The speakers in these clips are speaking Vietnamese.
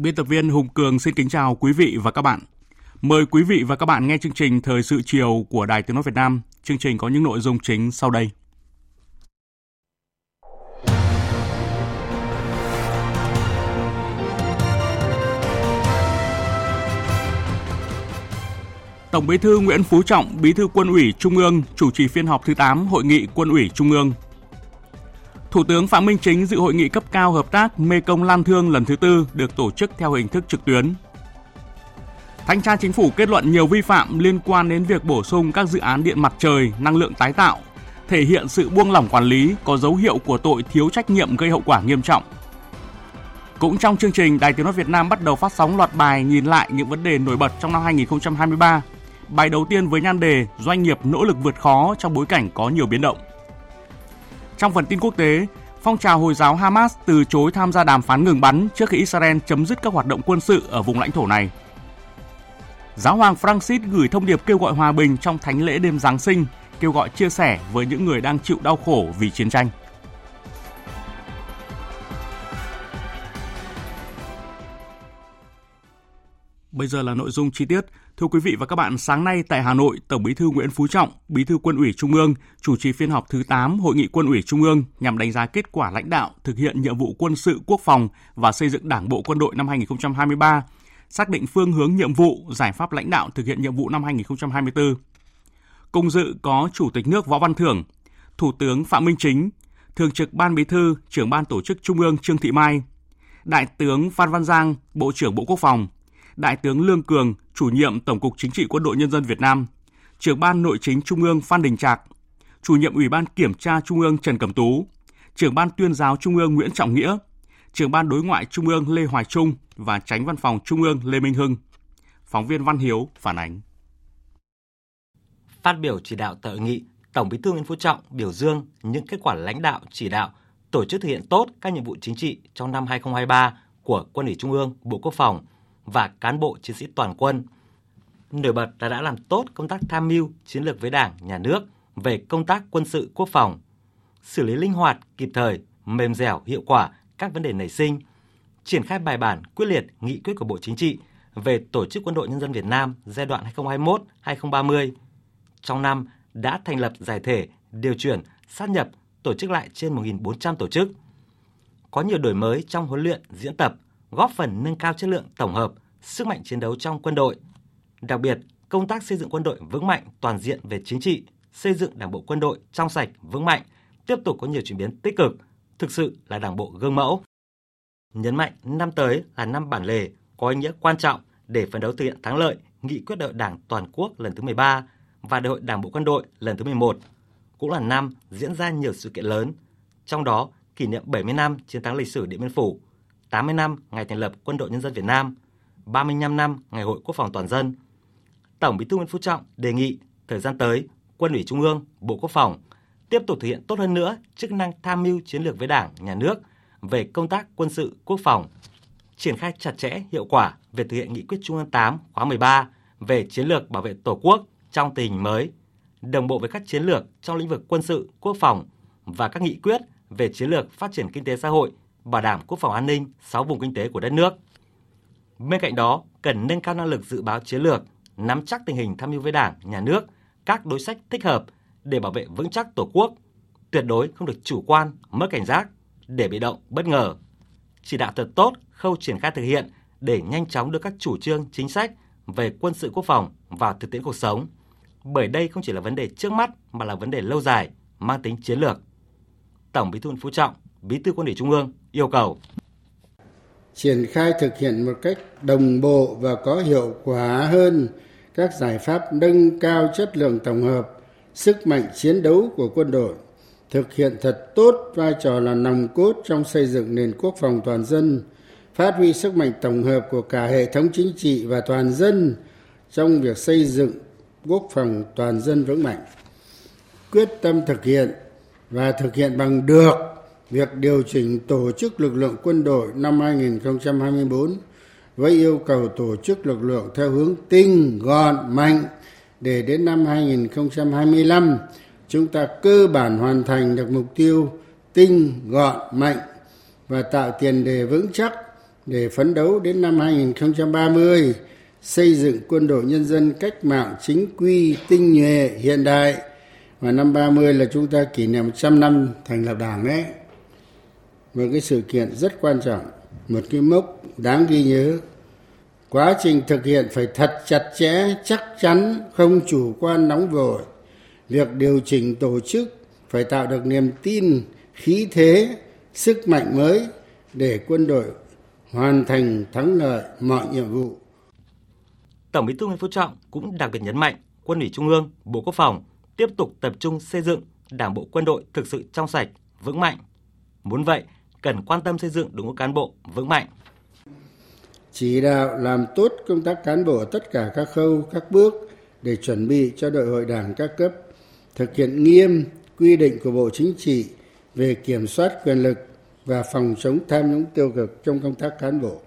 Biên tập viên Hùng Cường xin kính chào quý vị và các bạn. Mời quý vị và các bạn nghe chương trình Thời sự chiều của Đài Tiếng Nói Việt Nam. Chương trình có những nội dung chính sau đây. Tổng Bí thư Nguyễn Phú Trọng, Bí thư Quân ủy Trung ương chủ trì phiên họp thứ 8 Hội nghị Quân ủy Trung ương Thủ tướng Phạm Minh Chính dự hội nghị cấp cao hợp tác Mekong Lan Thương lần thứ tư được tổ chức theo hình thức trực tuyến. Thanh tra Chính phủ kết luận nhiều vi phạm liên quan đến việc bổ sung các dự án điện mặt trời, năng lượng tái tạo, thể hiện sự buông lỏng quản lý có dấu hiệu của tội thiếu trách nhiệm gây hậu quả nghiêm trọng. Cũng trong chương trình, Đài Tiếng nói Việt Nam bắt đầu phát sóng loạt bài nhìn lại những vấn đề nổi bật trong năm 2023. Bài đầu tiên với nhan đề Doanh nghiệp nỗ lực vượt khó trong bối cảnh có nhiều biến động. Trong phần tin quốc tế, phong trào Hồi giáo Hamas từ chối tham gia đàm phán ngừng bắn trước khi Israel chấm dứt các hoạt động quân sự ở vùng lãnh thổ này. Giáo hoàng Francis gửi thông điệp kêu gọi hòa bình trong thánh lễ đêm Giáng sinh, kêu gọi chia sẻ với những người đang chịu đau khổ vì chiến tranh. Bây giờ là nội dung chi tiết. Thưa quý vị và các bạn, sáng nay tại Hà Nội, Tổng Bí thư Nguyễn Phú Trọng, Bí thư Quân ủy Trung ương chủ trì phiên họp thứ 8 Hội nghị Quân ủy Trung ương nhằm đánh giá kết quả lãnh đạo thực hiện nhiệm vụ quân sự quốc phòng và xây dựng Đảng bộ quân đội năm 2023, xác định phương hướng nhiệm vụ, giải pháp lãnh đạo thực hiện nhiệm vụ năm 2024. Cùng dự có Chủ tịch nước Võ Văn Thưởng, Thủ tướng Phạm Minh Chính, Thường trực Ban Bí thư, Trưởng ban Tổ chức Trung ương Trương Thị Mai, Đại tướng Phan Văn Giang, Bộ trưởng Bộ Quốc phòng, Đại tướng Lương Cường, chủ nhiệm Tổng cục Chính trị Quân đội Nhân dân Việt Nam, trưởng ban Nội chính Trung ương Phan Đình Trạc, chủ nhiệm Ủy ban Kiểm tra Trung ương Trần Cẩm Tú, trưởng ban Tuyên giáo Trung ương Nguyễn Trọng Nghĩa, trưởng ban Đối ngoại Trung ương Lê Hoài Trung và tránh văn phòng Trung ương Lê Minh Hưng. Phóng viên Văn Hiếu phản ánh. Phát biểu chỉ đạo tại hội nghị, Tổng Bí thư Nguyễn Phú Trọng biểu dương những kết quả lãnh đạo chỉ đạo tổ chức thực hiện tốt các nhiệm vụ chính trị trong năm 2023 của Quân ủy Trung ương, Bộ Quốc phòng – và cán bộ chiến sĩ toàn quân. Nổi bật là đã làm tốt công tác tham mưu chiến lược với Đảng, Nhà nước về công tác quân sự quốc phòng, xử lý linh hoạt, kịp thời, mềm dẻo, hiệu quả các vấn đề nảy sinh, triển khai bài bản, quyết liệt nghị quyết của Bộ Chính trị về tổ chức quân đội nhân dân Việt Nam giai đoạn 2021-2030. Trong năm đã thành lập giải thể, điều chuyển, sát nhập, tổ chức lại trên 1.400 tổ chức. Có nhiều đổi mới trong huấn luyện, diễn tập, góp phần nâng cao chất lượng tổng hợp, sức mạnh chiến đấu trong quân đội. Đặc biệt, công tác xây dựng quân đội vững mạnh toàn diện về chính trị, xây dựng Đảng bộ quân đội trong sạch, vững mạnh, tiếp tục có nhiều chuyển biến tích cực, thực sự là Đảng bộ gương mẫu. Nhấn mạnh năm tới là năm bản lề có ý nghĩa quan trọng để phấn đấu thực hiện thắng lợi nghị quyết đại hội Đảng toàn quốc lần thứ 13 và đại hội Đảng bộ quân đội lần thứ 11. Cũng là năm diễn ra nhiều sự kiện lớn, trong đó kỷ niệm 70 năm chiến thắng lịch sử Điện Biên Phủ, 80 năm ngày thành lập Quân đội Nhân dân Việt Nam, 35 năm Ngày hội Quốc phòng toàn dân. Tổng Bí thư Nguyễn Phú Trọng đề nghị thời gian tới, Quân ủy Trung ương, Bộ Quốc phòng tiếp tục thực hiện tốt hơn nữa chức năng tham mưu chiến lược với Đảng, Nhà nước về công tác quân sự quốc phòng, triển khai chặt chẽ, hiệu quả về thực hiện nghị quyết Trung ương 8 khóa 13 về chiến lược bảo vệ Tổ quốc trong tình hình mới, đồng bộ với các chiến lược trong lĩnh vực quân sự, quốc phòng và các nghị quyết về chiến lược phát triển kinh tế xã hội bảo đảm quốc phòng an ninh 6 vùng kinh tế của đất nước. Bên cạnh đó, cần nâng cao năng lực dự báo chiến lược, nắm chắc tình hình tham mưu với Đảng, Nhà nước, các đối sách thích hợp để bảo vệ vững chắc Tổ quốc, tuyệt đối không được chủ quan, mất cảnh giác, để bị động, bất ngờ. Chỉ đạo thật tốt khâu triển khai thực hiện để nhanh chóng đưa các chủ trương, chính sách về quân sự quốc phòng vào thực tiễn cuộc sống. Bởi đây không chỉ là vấn đề trước mắt mà là vấn đề lâu dài, mang tính chiến lược. Tổng Bí thư Phú Trọng Bí thư Quân ủy Trung ương yêu cầu. Triển khai thực hiện một cách đồng bộ và có hiệu quả hơn các giải pháp nâng cao chất lượng tổng hợp, sức mạnh chiến đấu của quân đội, thực hiện thật tốt vai trò là nòng cốt trong xây dựng nền quốc phòng toàn dân, phát huy sức mạnh tổng hợp của cả hệ thống chính trị và toàn dân trong việc xây dựng quốc phòng toàn dân vững mạnh, quyết tâm thực hiện và thực hiện bằng được việc điều chỉnh tổ chức lực lượng quân đội năm 2024 với yêu cầu tổ chức lực lượng theo hướng tinh, gọn, mạnh để đến năm 2025 chúng ta cơ bản hoàn thành được mục tiêu tinh, gọn, mạnh và tạo tiền đề vững chắc để phấn đấu đến năm 2030 xây dựng quân đội nhân dân cách mạng chính quy, tinh nhuệ, hiện đại và năm 30 là chúng ta kỷ niệm 100 năm thành lập Đảng đấy. Một cái sự kiện rất quan trọng, một cái mốc đáng ghi nhớ. Quá trình thực hiện phải thật chặt chẽ, chắc chắn, không chủ quan nóng vội. Việc điều chỉnh tổ chức phải tạo được niềm tin, khí thế, sức mạnh mới để quân đội hoàn thành thắng lợi mọi nhiệm vụ. Tổng Bí thư Nguyễn Phú Trọng cũng đặc biệt nhấn mạnh Quân ủy Trung ương, Bộ Quốc phòng tiếp tục tập trung xây dựng Đảng bộ quân đội thực sự trong sạch, vững mạnh. Muốn vậy, cần quan tâm xây dựng đội ngũ cán bộ vững mạnh. Chỉ đạo làm tốt công tác cán bộ ở tất cả các khâu, các bước để chuẩn bị cho đại hội đảng các cấp, thực hiện nghiêm quy định của Bộ Chính trị về kiểm soát quyền lực và phòng chống tham nhũng tiêu cực trong công tác cán bộ.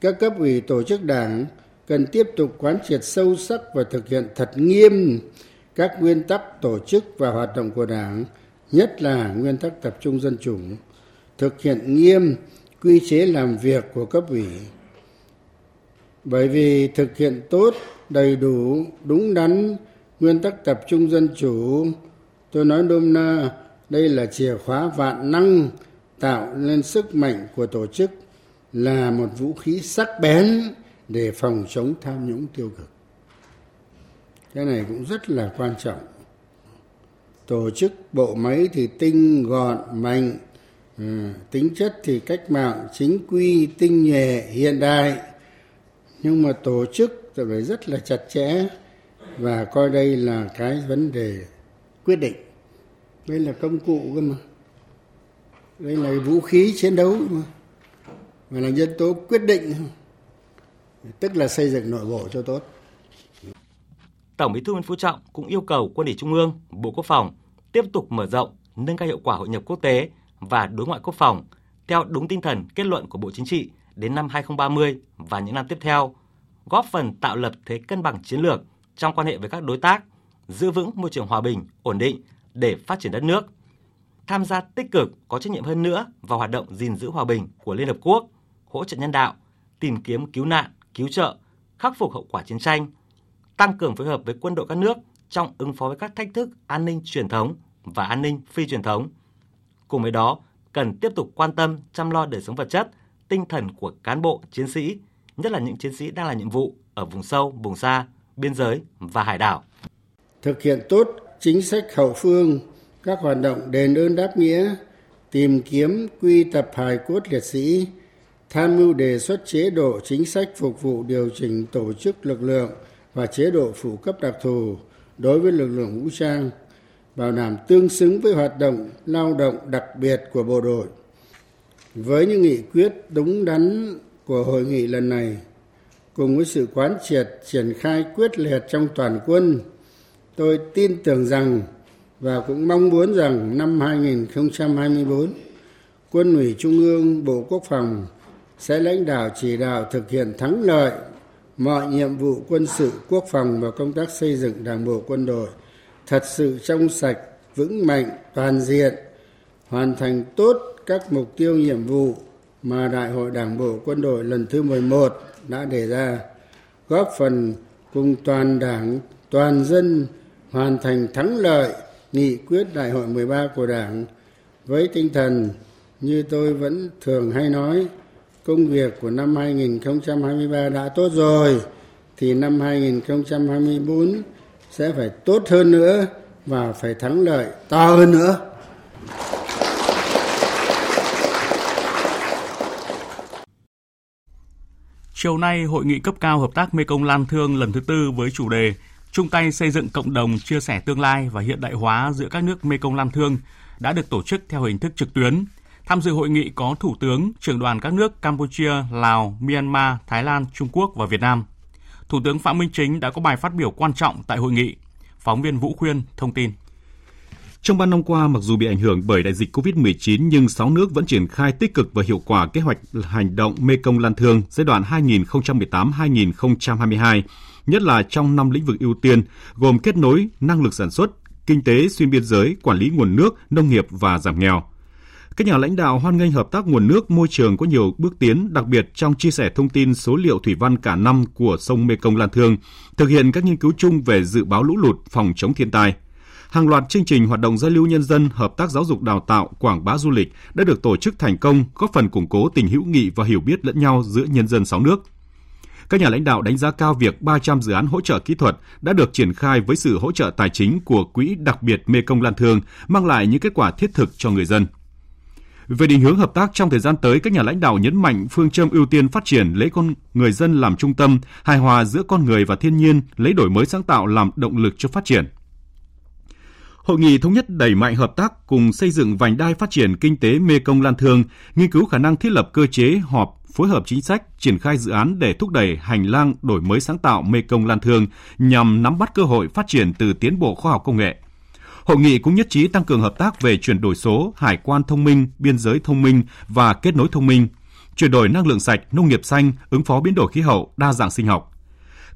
Các cấp ủy tổ chức đảng cần tiếp tục quán triệt sâu sắc và thực hiện thật nghiêm các nguyên tắc tổ chức và hoạt động của đảng, nhất là nguyên tắc tập trung dân chủ, thực hiện nghiêm quy chế làm việc của cấp ủy. Bởi vì thực hiện tốt, đầy đủ, đúng đắn nguyên tắc tập trung dân chủ, tôi nói nôm na, đây là chìa khóa vạn năng tạo nên sức mạnh của tổ chức là một vũ khí sắc bén để phòng chống tham nhũng tiêu cực cái này cũng rất là quan trọng tổ chức bộ máy thì tinh gọn mạnh Ừ, tính chất thì cách mạng chính quy tinh nhuệ hiện đại. Nhưng mà tổ chức thì phải rất là chặt chẽ và coi đây là cái vấn đề quyết định. Đây là công cụ cơ mà. Đây là vũ khí chiến đấu mà. Và là nhân tố quyết định. Tức là xây dựng nội bộ cho tốt. Tổng Bí thư Nguyễn Phú Trọng cũng yêu cầu Quân ủy Trung ương, Bộ Quốc phòng tiếp tục mở rộng, nâng cao hiệu quả hội nhập quốc tế và đối ngoại quốc phòng theo đúng tinh thần kết luận của Bộ Chính trị đến năm 2030 và những năm tiếp theo, góp phần tạo lập thế cân bằng chiến lược trong quan hệ với các đối tác, giữ vững môi trường hòa bình, ổn định để phát triển đất nước, tham gia tích cực có trách nhiệm hơn nữa vào hoạt động gìn giữ hòa bình của Liên Hợp Quốc, hỗ trợ nhân đạo, tìm kiếm cứu nạn, cứu trợ, khắc phục hậu quả chiến tranh, tăng cường phối hợp với quân đội các nước trong ứng phó với các thách thức an ninh truyền thống và an ninh phi truyền thống. Cùng với đó, cần tiếp tục quan tâm chăm lo đời sống vật chất, tinh thần của cán bộ, chiến sĩ, nhất là những chiến sĩ đang làm nhiệm vụ ở vùng sâu, vùng xa, biên giới và hải đảo. Thực hiện tốt chính sách hậu phương, các hoạt động đền ơn đáp nghĩa, tìm kiếm quy tập hài cốt liệt sĩ, tham mưu đề xuất chế độ chính sách phục vụ điều chỉnh tổ chức lực lượng và chế độ phụ cấp đặc thù đối với lực lượng vũ trang bảo đảm tương xứng với hoạt động lao động đặc biệt của bộ đội. Với những nghị quyết đúng đắn của hội nghị lần này, cùng với sự quán triệt triển khai quyết liệt trong toàn quân, tôi tin tưởng rằng và cũng mong muốn rằng năm 2024 quân ủy trung ương, bộ quốc phòng sẽ lãnh đạo chỉ đạo thực hiện thắng lợi mọi nhiệm vụ quân sự quốc phòng và công tác xây dựng đảng bộ quân đội thật sự trong sạch, vững mạnh, toàn diện, hoàn thành tốt các mục tiêu nhiệm vụ mà đại hội đảng bộ quân đội lần thứ 11 đã đề ra, góp phần cùng toàn đảng, toàn dân hoàn thành thắng lợi nghị quyết đại hội 13 của đảng. Với tinh thần, như tôi vẫn thường hay nói, công việc của năm 2023 đã tốt rồi, thì năm 2024 sẽ phải tốt hơn nữa và phải thắng lợi to hơn nữa Chiều nay, Hội nghị cấp cao Hợp tác Mekong Lan Thương lần thứ tư với chủ đề Chung tay xây dựng cộng đồng chia sẻ tương lai và hiện đại hóa giữa các nước Mekong Lan Thương đã được tổ chức theo hình thức trực tuyến. Tham dự hội nghị có Thủ tướng, trưởng đoàn các nước Campuchia, Lào, Myanmar, Thái Lan, Trung Quốc và Việt Nam. Thủ tướng Phạm Minh Chính đã có bài phát biểu quan trọng tại hội nghị. Phóng viên Vũ Khuyên thông tin. Trong 3 năm qua, mặc dù bị ảnh hưởng bởi đại dịch COVID-19 nhưng 6 nước vẫn triển khai tích cực và hiệu quả kế hoạch hành động Mekong Lan Thương giai đoạn 2018-2022, nhất là trong 5 lĩnh vực ưu tiên gồm kết nối, năng lực sản xuất, kinh tế xuyên biên giới, quản lý nguồn nước, nông nghiệp và giảm nghèo. Các nhà lãnh đạo hoan nghênh hợp tác nguồn nước môi trường có nhiều bước tiến, đặc biệt trong chia sẻ thông tin số liệu thủy văn cả năm của sông Mekong Lan Thương, thực hiện các nghiên cứu chung về dự báo lũ lụt, phòng chống thiên tai – hàng loạt chương trình hoạt động giao lưu nhân dân, hợp tác giáo dục đào tạo, quảng bá du lịch đã được tổ chức thành công, góp phần củng cố tình hữu nghị và hiểu biết lẫn nhau giữa nhân dân sáu nước. Các nhà lãnh đạo đánh giá cao việc 300 dự án hỗ trợ kỹ thuật đã được triển khai với sự hỗ trợ tài chính của Quỹ đặc biệt Mekong Lan Thương, mang lại những kết quả thiết thực cho người dân. Về định hướng hợp tác trong thời gian tới, các nhà lãnh đạo nhấn mạnh phương châm ưu tiên phát triển lấy con người dân làm trung tâm, hài hòa giữa con người và thiên nhiên, lấy đổi mới sáng tạo làm động lực cho phát triển. Hội nghị thống nhất đẩy mạnh hợp tác cùng xây dựng vành đai phát triển kinh tế Mekong Lan Thương, nghiên cứu khả năng thiết lập cơ chế họp phối hợp chính sách, triển khai dự án để thúc đẩy hành lang đổi mới sáng tạo Mekong Lan Thương nhằm nắm bắt cơ hội phát triển từ tiến bộ khoa học công nghệ. Hội nghị cũng nhất trí tăng cường hợp tác về chuyển đổi số, hải quan thông minh, biên giới thông minh và kết nối thông minh, chuyển đổi năng lượng sạch, nông nghiệp xanh, ứng phó biến đổi khí hậu, đa dạng sinh học.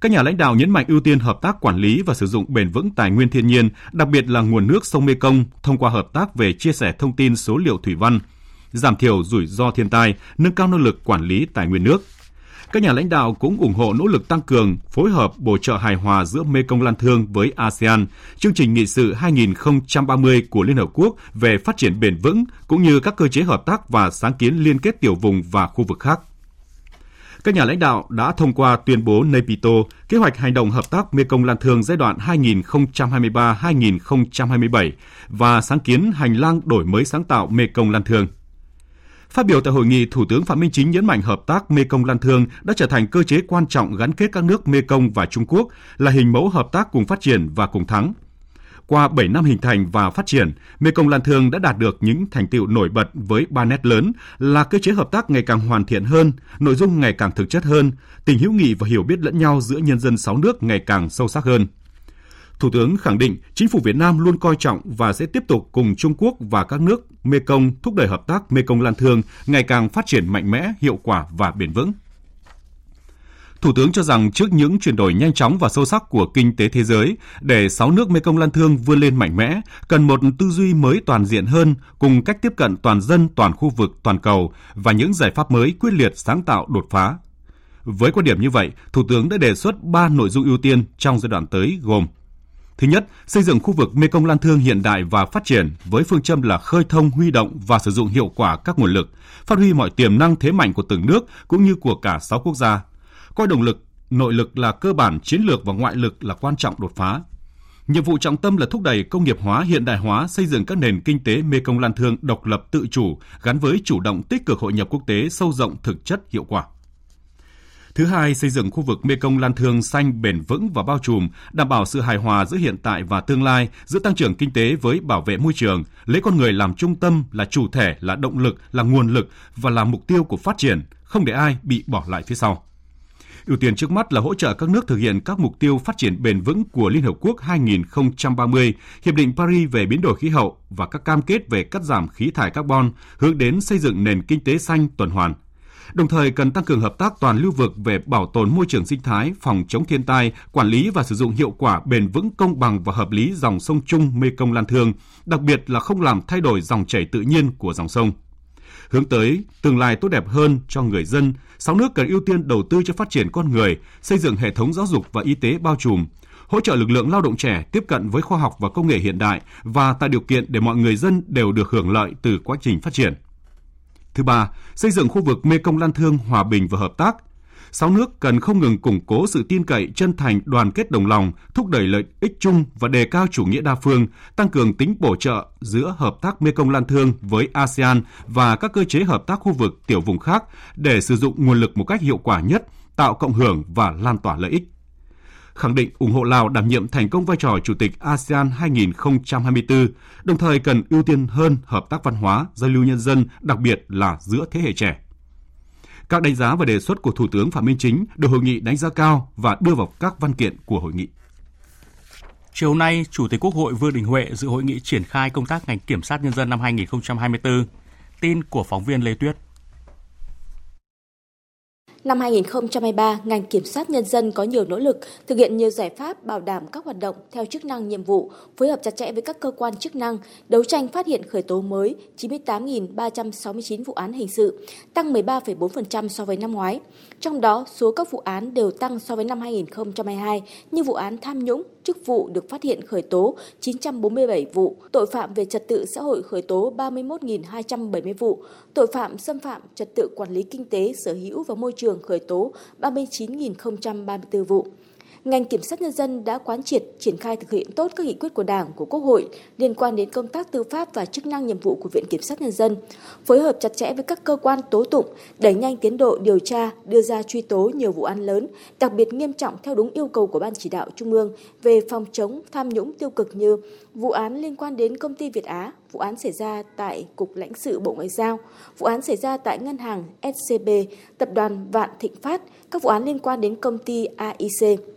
Các nhà lãnh đạo nhấn mạnh ưu tiên hợp tác quản lý và sử dụng bền vững tài nguyên thiên nhiên, đặc biệt là nguồn nước sông Mekong thông qua hợp tác về chia sẻ thông tin số liệu thủy văn, giảm thiểu rủi ro thiên tai, nâng cao năng lực quản lý tài nguyên nước. Các nhà lãnh đạo cũng ủng hộ nỗ lực tăng cường, phối hợp bổ trợ hài hòa giữa Mekong Lan Thương với ASEAN, chương trình nghị sự 2030 của Liên Hợp Quốc về phát triển bền vững, cũng như các cơ chế hợp tác và sáng kiến liên kết tiểu vùng và khu vực khác. Các nhà lãnh đạo đã thông qua tuyên bố Nepito, kế hoạch hành động hợp tác Mekong Lan Thương giai đoạn 2023-2027 và sáng kiến hành lang đổi mới sáng tạo Mekong Lan Thương. Phát biểu tại hội nghị, Thủ tướng Phạm Minh Chính nhấn mạnh hợp tác Mekong Lan Thương đã trở thành cơ chế quan trọng gắn kết các nước Mekong và Trung Quốc, là hình mẫu hợp tác cùng phát triển và cùng thắng. Qua 7 năm hình thành và phát triển, Mekong Lan Thương đã đạt được những thành tựu nổi bật với ba nét lớn là cơ chế hợp tác ngày càng hoàn thiện hơn, nội dung ngày càng thực chất hơn, tình hữu nghị và hiểu biết lẫn nhau giữa nhân dân sáu nước ngày càng sâu sắc hơn. Thủ tướng khẳng định chính phủ Việt Nam luôn coi trọng và sẽ tiếp tục cùng Trung Quốc và các nước Mekong thúc đẩy hợp tác Mekong Lan Thương ngày càng phát triển mạnh mẽ, hiệu quả và bền vững. Thủ tướng cho rằng trước những chuyển đổi nhanh chóng và sâu sắc của kinh tế thế giới, để sáu nước Mekong Lan Thương vươn lên mạnh mẽ, cần một tư duy mới toàn diện hơn cùng cách tiếp cận toàn dân, toàn khu vực, toàn cầu và những giải pháp mới quyết liệt sáng tạo đột phá. Với quan điểm như vậy, Thủ tướng đã đề xuất 3 nội dung ưu tiên trong giai đoạn tới gồm Thứ nhất, xây dựng khu vực Mekong Lan Thương hiện đại và phát triển với phương châm là khơi thông, huy động và sử dụng hiệu quả các nguồn lực, phát huy mọi tiềm năng thế mạnh của từng nước cũng như của cả 6 quốc gia, coi động lực, nội lực là cơ bản, chiến lược và ngoại lực là quan trọng đột phá. Nhiệm vụ trọng tâm là thúc đẩy công nghiệp hóa, hiện đại hóa, xây dựng các nền kinh tế Mekong Lan Thương độc lập tự chủ, gắn với chủ động tích cực hội nhập quốc tế sâu rộng thực chất hiệu quả. Thứ hai, xây dựng khu vực Mekong Lan Thương xanh bền vững và bao trùm, đảm bảo sự hài hòa giữa hiện tại và tương lai, giữa tăng trưởng kinh tế với bảo vệ môi trường, lấy con người làm trung tâm, là chủ thể, là động lực, là nguồn lực và là mục tiêu của phát triển, không để ai bị bỏ lại phía sau. Ưu tiên trước mắt là hỗ trợ các nước thực hiện các mục tiêu phát triển bền vững của Liên Hợp Quốc 2030, Hiệp định Paris về biến đổi khí hậu và các cam kết về cắt giảm khí thải carbon, hướng đến xây dựng nền kinh tế xanh tuần hoàn. Đồng thời cần tăng cường hợp tác toàn lưu vực về bảo tồn môi trường sinh thái, phòng chống thiên tai, quản lý và sử dụng hiệu quả bền vững công bằng và hợp lý dòng sông Trung Công Lan Thương, đặc biệt là không làm thay đổi dòng chảy tự nhiên của dòng sông. Hướng tới tương lai tốt đẹp hơn cho người dân, sáu nước cần ưu tiên đầu tư cho phát triển con người, xây dựng hệ thống giáo dục và y tế bao trùm, hỗ trợ lực lượng lao động trẻ tiếp cận với khoa học và công nghệ hiện đại và tạo điều kiện để mọi người dân đều được hưởng lợi từ quá trình phát triển. Thứ ba, xây dựng khu vực Mekong Lan Thương hòa bình và hợp tác, sáu nước cần không ngừng củng cố sự tin cậy, chân thành, đoàn kết đồng lòng, thúc đẩy lợi ích chung và đề cao chủ nghĩa đa phương, tăng cường tính bổ trợ giữa hợp tác Mekong Lan Thương với ASEAN và các cơ chế hợp tác khu vực tiểu vùng khác để sử dụng nguồn lực một cách hiệu quả nhất, tạo cộng hưởng và lan tỏa lợi ích. Khẳng định ủng hộ Lào đảm nhiệm thành công vai trò Chủ tịch ASEAN 2024, đồng thời cần ưu tiên hơn hợp tác văn hóa, giao lưu nhân dân, đặc biệt là giữa thế hệ trẻ. Các đánh giá và đề xuất của Thủ tướng Phạm Minh Chính được hội nghị đánh giá cao và đưa vào các văn kiện của hội nghị. Chiều nay, Chủ tịch Quốc hội Vương Đình Huệ dự hội nghị triển khai công tác ngành kiểm sát nhân dân năm 2024. Tin của phóng viên Lê Tuyết. Năm 2023, ngành kiểm sát nhân dân có nhiều nỗ lực thực hiện nhiều giải pháp bảo đảm các hoạt động theo chức năng nhiệm vụ, phối hợp chặt chẽ với các cơ quan chức năng, đấu tranh phát hiện khởi tố mới 98.369 vụ án hình sự, tăng 13,4% so với năm ngoái. Trong đó, số các vụ án đều tăng so với năm 2022 như vụ án tham nhũng, chức vụ được phát hiện khởi tố 947 vụ, tội phạm về trật tự xã hội khởi tố 31.270 vụ, tội phạm xâm phạm trật tự quản lý kinh tế, sở hữu và môi trường khởi tố 39.034 vụ ngành kiểm sát nhân dân đã quán triệt triển khai thực hiện tốt các nghị quyết của Đảng, của Quốc hội liên quan đến công tác tư pháp và chức năng nhiệm vụ của Viện Kiểm sát nhân dân, phối hợp chặt chẽ với các cơ quan tố tụng, đẩy nhanh tiến độ điều tra, đưa ra truy tố nhiều vụ án lớn, đặc biệt nghiêm trọng theo đúng yêu cầu của Ban chỉ đạo Trung ương về phòng chống tham nhũng tiêu cực như vụ án liên quan đến công ty Việt Á, vụ án xảy ra tại Cục lãnh sự Bộ Ngoại giao, vụ án xảy ra tại ngân hàng SCB, tập đoàn Vạn Thịnh Phát, các vụ án liên quan đến công ty AIC.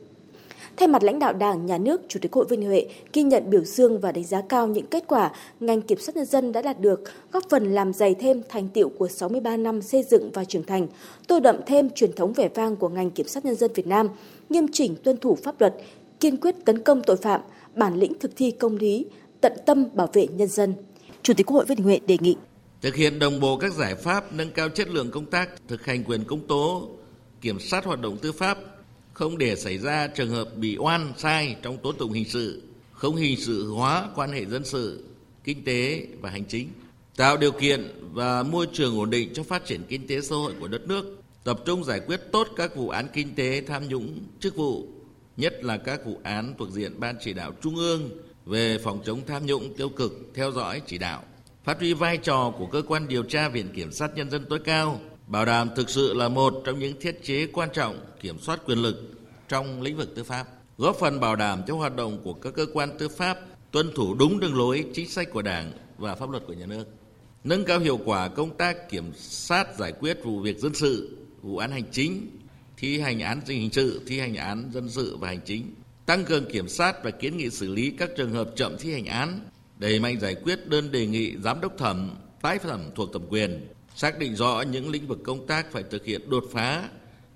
Thay mặt lãnh đạo Đảng, Nhà nước, Chủ tịch Hội vinh Huệ ghi nhận biểu dương và đánh giá cao những kết quả ngành kiểm sát nhân dân đã đạt được, góp phần làm dày thêm thành tiệu của 63 năm xây dựng và trưởng thành, tô đậm thêm truyền thống vẻ vang của ngành kiểm sát nhân dân Việt Nam, nghiêm chỉnh tuân thủ pháp luật, kiên quyết tấn công tội phạm, bản lĩnh thực thi công lý, tận tâm bảo vệ nhân dân. Chủ tịch Quốc hội Vương Huệ đề nghị thực hiện đồng bộ các giải pháp nâng cao chất lượng công tác thực hành quyền công tố, kiểm soát hoạt động tư pháp, không để xảy ra trường hợp bị oan sai trong tố tụng hình sự, không hình sự hóa quan hệ dân sự, kinh tế và hành chính, tạo điều kiện và môi trường ổn định cho phát triển kinh tế xã hội của đất nước, tập trung giải quyết tốt các vụ án kinh tế tham nhũng chức vụ, nhất là các vụ án thuộc diện Ban chỉ đạo Trung ương về phòng chống tham nhũng tiêu cực theo dõi chỉ đạo, phát huy vai trò của cơ quan điều tra Viện Kiểm sát Nhân dân tối cao bảo đảm thực sự là một trong những thiết chế quan trọng kiểm soát quyền lực trong lĩnh vực tư pháp, góp phần bảo đảm cho hoạt động của các cơ quan tư pháp tuân thủ đúng đường lối chính sách của Đảng và pháp luật của nhà nước, nâng cao hiệu quả công tác kiểm sát giải quyết vụ việc dân sự, vụ án hành chính, thi hành án hình sự, thi hành án dân sự và hành chính, tăng cường kiểm sát và kiến nghị xử lý các trường hợp chậm thi hành án, đẩy mạnh giải quyết đơn đề nghị giám đốc thẩm, tái thẩm thuộc thẩm quyền, xác định rõ những lĩnh vực công tác phải thực hiện đột phá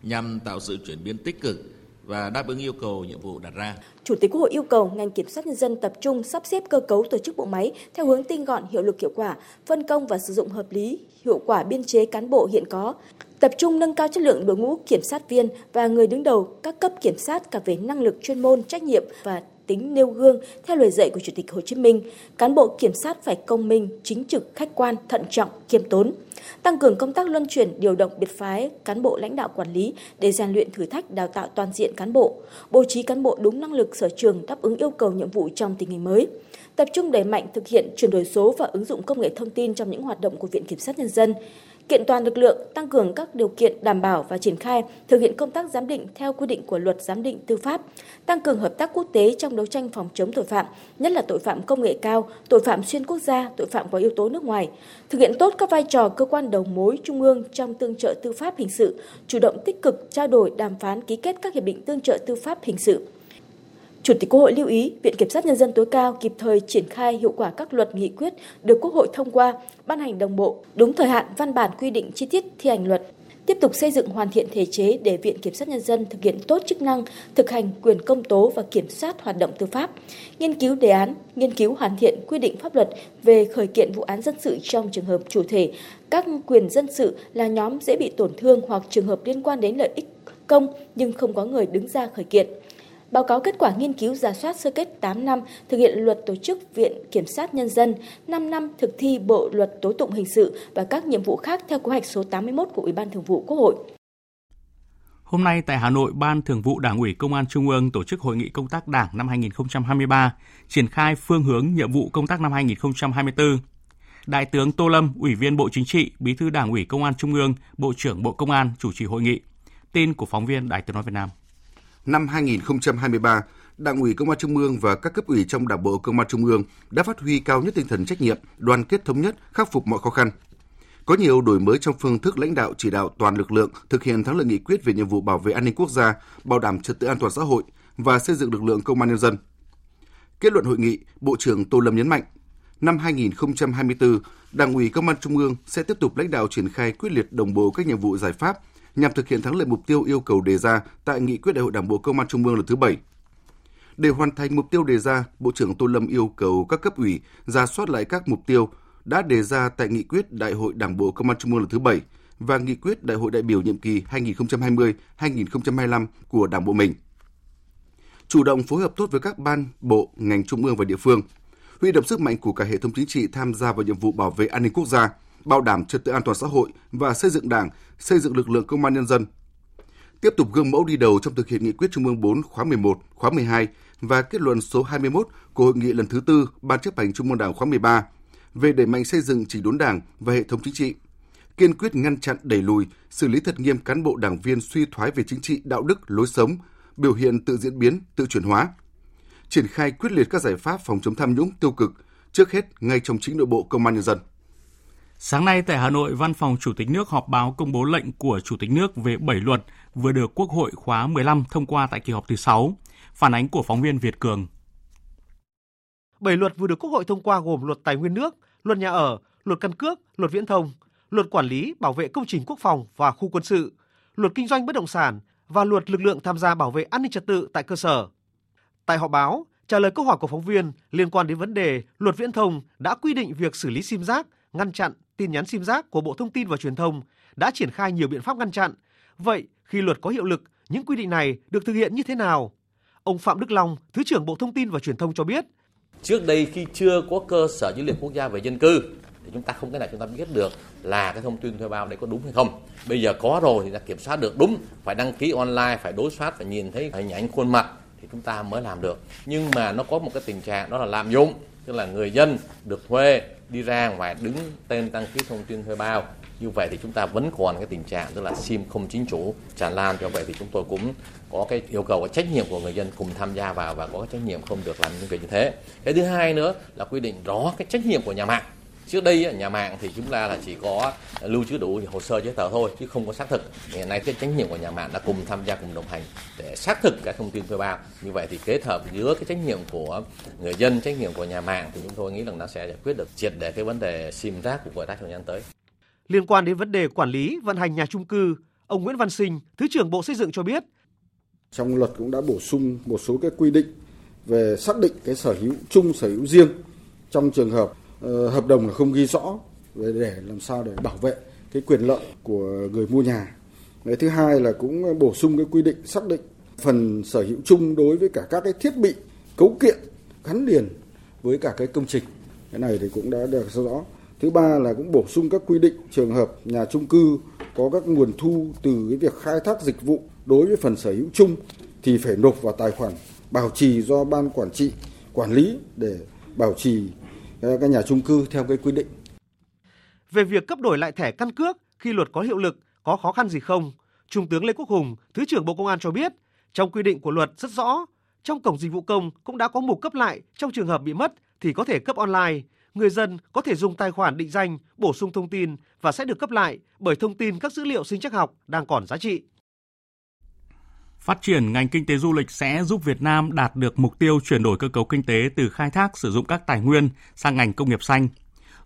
nhằm tạo sự chuyển biến tích cực và đáp ứng yêu cầu nhiệm vụ đặt ra. Chủ tịch Quốc hội yêu cầu ngành kiểm sát nhân dân tập trung sắp xếp cơ cấu tổ chức bộ máy theo hướng tinh gọn, hiệu lực hiệu quả, phân công và sử dụng hợp lý, hiệu quả biên chế cán bộ hiện có, tập trung nâng cao chất lượng đội ngũ kiểm sát viên và người đứng đầu các cấp kiểm sát cả về năng lực chuyên môn, trách nhiệm và tính nêu gương theo lời dạy của Chủ tịch Hồ Chí Minh, cán bộ kiểm sát phải công minh, chính trực, khách quan, thận trọng, kiêm tốn. Tăng cường công tác luân chuyển, điều động biệt phái cán bộ lãnh đạo quản lý để rèn luyện thử thách đào tạo toàn diện cán bộ, bố trí cán bộ đúng năng lực sở trường đáp ứng yêu cầu nhiệm vụ trong tình hình mới tập trung đẩy mạnh thực hiện chuyển đổi số và ứng dụng công nghệ thông tin trong những hoạt động của Viện Kiểm sát Nhân dân, kiện toàn lực lượng, tăng cường các điều kiện đảm bảo và triển khai thực hiện công tác giám định theo quy định của luật giám định tư pháp, tăng cường hợp tác quốc tế trong đấu tranh phòng chống tội phạm, nhất là tội phạm công nghệ cao, tội phạm xuyên quốc gia, tội phạm có yếu tố nước ngoài, thực hiện tốt các vai trò cơ quan đầu mối trung ương trong tương trợ tư pháp hình sự, chủ động tích cực trao đổi đàm phán ký kết các hiệp định tương trợ tư pháp hình sự. Chủ tịch Quốc hội lưu ý Viện Kiểm sát Nhân dân tối cao kịp thời triển khai hiệu quả các luật nghị quyết được Quốc hội thông qua, ban hành đồng bộ, đúng thời hạn văn bản quy định chi tiết thi hành luật, tiếp tục xây dựng hoàn thiện thể chế để Viện Kiểm sát Nhân dân thực hiện tốt chức năng thực hành quyền công tố và kiểm soát hoạt động tư pháp, nghiên cứu đề án, nghiên cứu hoàn thiện quy định pháp luật về khởi kiện vụ án dân sự trong trường hợp chủ thể, các quyền dân sự là nhóm dễ bị tổn thương hoặc trường hợp liên quan đến lợi ích công nhưng không có người đứng ra khởi kiện. Báo cáo kết quả nghiên cứu giả soát sơ kết 8 năm thực hiện luật tổ chức Viện Kiểm sát Nhân dân, 5 năm thực thi Bộ Luật Tố tụng Hình sự và các nhiệm vụ khác theo kế hoạch số 81 của Ủy ban Thường vụ Quốc hội. Hôm nay tại Hà Nội, Ban Thường vụ Đảng ủy Công an Trung ương tổ chức hội nghị công tác Đảng năm 2023, triển khai phương hướng nhiệm vụ công tác năm 2024. Đại tướng Tô Lâm, Ủy viên Bộ Chính trị, Bí thư Đảng ủy Công an Trung ương, Bộ trưởng Bộ Công an chủ trì hội nghị. Tin của phóng viên Đài Tiếng nói Việt Nam. Năm 2023, Đảng ủy Công an Trung ương và các cấp ủy trong Đảng bộ Công an Trung ương đã phát huy cao nhất tinh thần trách nhiệm, đoàn kết thống nhất, khắc phục mọi khó khăn. Có nhiều đổi mới trong phương thức lãnh đạo chỉ đạo toàn lực lượng thực hiện thắng lợi nghị quyết về nhiệm vụ bảo vệ an ninh quốc gia, bảo đảm trật tự an toàn xã hội và xây dựng lực lượng công an nhân dân. Kết luận hội nghị, Bộ trưởng Tô Lâm nhấn mạnh, năm 2024, Đảng ủy Công an Trung ương sẽ tiếp tục lãnh đạo triển khai quyết liệt đồng bộ các nhiệm vụ giải pháp nhằm thực hiện thắng lợi mục tiêu yêu cầu đề ra tại nghị quyết Đại hội Đảng bộ Công an Trung ương lần thứ 7. Để hoàn thành mục tiêu đề ra, Bộ trưởng Tô Lâm yêu cầu các cấp ủy ra soát lại các mục tiêu đã đề ra tại nghị quyết Đại hội Đảng bộ Công an Trung ương lần thứ 7 và nghị quyết Đại hội đại biểu nhiệm kỳ 2020-2025 của Đảng bộ mình. Chủ động phối hợp tốt với các ban, bộ, ngành trung ương và địa phương, huy động sức mạnh của cả hệ thống chính trị tham gia vào nhiệm vụ bảo vệ an ninh quốc gia, bảo đảm trật tự an toàn xã hội và xây dựng Đảng, xây dựng lực lượng công an nhân dân. Tiếp tục gương mẫu đi đầu trong thực hiện nghị quyết Trung ương 4 khóa 11, khóa 12 và kết luận số 21 của hội nghị lần thứ tư Ban chấp hành Trung ương Đảng khóa 13 về đẩy mạnh xây dựng chỉnh đốn Đảng và hệ thống chính trị, kiên quyết ngăn chặn đẩy lùi, xử lý thật nghiêm cán bộ đảng viên suy thoái về chính trị, đạo đức, lối sống, biểu hiện tự diễn biến, tự chuyển hóa. Triển khai quyết liệt các giải pháp phòng chống tham nhũng tiêu cực, trước hết ngay trong chính nội bộ công an nhân dân. Sáng nay tại Hà Nội, Văn phòng Chủ tịch nước họp báo công bố lệnh của Chủ tịch nước về 7 luật vừa được Quốc hội khóa 15 thông qua tại kỳ họp thứ 6. Phản ánh của phóng viên Việt Cường. 7 luật vừa được Quốc hội thông qua gồm luật tài nguyên nước, luật nhà ở, luật căn cước, luật viễn thông, luật quản lý bảo vệ công trình quốc phòng và khu quân sự, luật kinh doanh bất động sản và luật lực lượng tham gia bảo vệ an ninh trật tự tại cơ sở. Tại họp báo, trả lời câu hỏi của phóng viên liên quan đến vấn đề luật viễn thông đã quy định việc xử lý sim giác, ngăn chặn tin nhắn sim giác của Bộ Thông tin và Truyền thông đã triển khai nhiều biện pháp ngăn chặn. Vậy, khi luật có hiệu lực, những quy định này được thực hiện như thế nào? Ông Phạm Đức Long, Thứ trưởng Bộ Thông tin và Truyền thông cho biết. Trước đây khi chưa có cơ sở dữ liệu quốc gia về dân cư thì chúng ta không cái nào chúng ta biết được là cái thông tin thuê bao đấy có đúng hay không. Bây giờ có rồi thì ta kiểm soát được đúng, phải đăng ký online, phải đối soát, phải nhìn thấy hình ảnh khuôn mặt thì chúng ta mới làm được. Nhưng mà nó có một cái tình trạng đó là lạm dụng, tức là người dân được thuê đi ra ngoài đứng tên đăng ký thông tin thuê bao. Như vậy thì chúng ta vẫn còn cái tình trạng, tức là sim không chính chủ, tràn lan. Do vậy thì chúng tôi cũng có cái yêu cầu và trách nhiệm của người dân cùng tham gia vào và có trách nhiệm không được làm những việc như thế. Cái thứ hai nữa là quy định rõ cái trách nhiệm của nhà mạng trước đây nhà mạng thì chúng ta là chỉ có lưu trữ đủ hồ sơ giấy tờ thôi chứ không có xác thực. Hiện nay cái trách nhiệm của nhà mạng đã cùng tham gia cùng đồng hành để xác thực các thông tin thuê bao. Như vậy thì kết hợp giữa cái trách nhiệm của người dân trách nhiệm của nhà mạng thì chúng tôi nghĩ rằng nó sẽ giải quyết được triệt để cái vấn đề sim rác của gọi trong thời gian tới. Liên quan đến vấn đề quản lý vận hành nhà trung cư, ông Nguyễn Văn Sinh, Thứ trưởng Bộ Xây dựng cho biết. Trong luật cũng đã bổ sung một số cái quy định về xác định cái sở hữu chung, sở hữu riêng trong trường hợp Ờ, hợp đồng là không ghi rõ để làm sao để bảo vệ cái quyền lợi của người mua nhà. Cái thứ hai là cũng bổ sung cái quy định xác định phần sở hữu chung đối với cả các cái thiết bị cấu kiện gắn liền với cả cái công trình. Cái này thì cũng đã được rõ. Thứ ba là cũng bổ sung các quy định trường hợp nhà trung cư có các nguồn thu từ cái việc khai thác dịch vụ đối với phần sở hữu chung thì phải nộp vào tài khoản bảo trì do ban quản trị quản lý để bảo trì Ờ, các nhà trung cư theo cái quy định. Về việc cấp đổi lại thẻ căn cước khi luật có hiệu lực có khó khăn gì không? Trung tướng Lê Quốc Hùng, Thứ trưởng Bộ Công an cho biết, trong quy định của luật rất rõ, trong cổng dịch vụ công cũng đã có mục cấp lại trong trường hợp bị mất thì có thể cấp online, người dân có thể dùng tài khoản định danh, bổ sung thông tin và sẽ được cấp lại bởi thông tin các dữ liệu sinh chắc học đang còn giá trị. Phát triển ngành kinh tế du lịch sẽ giúp Việt Nam đạt được mục tiêu chuyển đổi cơ cấu kinh tế từ khai thác sử dụng các tài nguyên sang ngành công nghiệp xanh.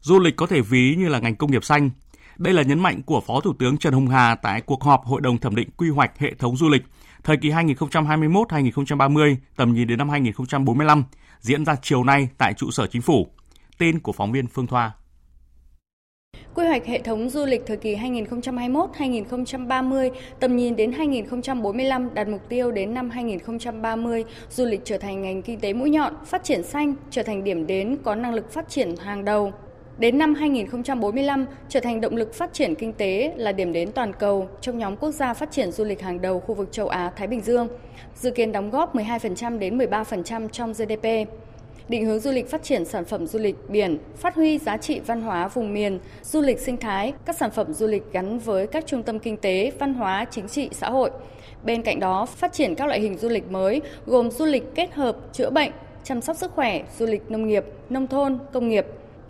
Du lịch có thể ví như là ngành công nghiệp xanh. Đây là nhấn mạnh của Phó Thủ tướng Trần Hồng Hà tại cuộc họp Hội đồng thẩm định quy hoạch hệ thống du lịch thời kỳ 2021-2030 tầm nhìn đến năm 2045 diễn ra chiều nay tại trụ sở chính phủ. Tin của phóng viên Phương Thoa. Quy hoạch hệ thống du lịch thời kỳ 2021-2030, tầm nhìn đến 2045 đạt mục tiêu đến năm 2030, du lịch trở thành ngành kinh tế mũi nhọn, phát triển xanh, trở thành điểm đến có năng lực phát triển hàng đầu. Đến năm 2045, trở thành động lực phát triển kinh tế là điểm đến toàn cầu trong nhóm quốc gia phát triển du lịch hàng đầu khu vực châu Á-Thái Bình Dương, dự kiến đóng góp 12% đến 13% trong GDP định hướng du lịch phát triển sản phẩm du lịch biển, phát huy giá trị văn hóa vùng miền, du lịch sinh thái, các sản phẩm du lịch gắn với các trung tâm kinh tế, văn hóa, chính trị, xã hội. Bên cạnh đó, phát triển các loại hình du lịch mới gồm du lịch kết hợp chữa bệnh, chăm sóc sức khỏe, du lịch nông nghiệp, nông thôn, công nghiệp.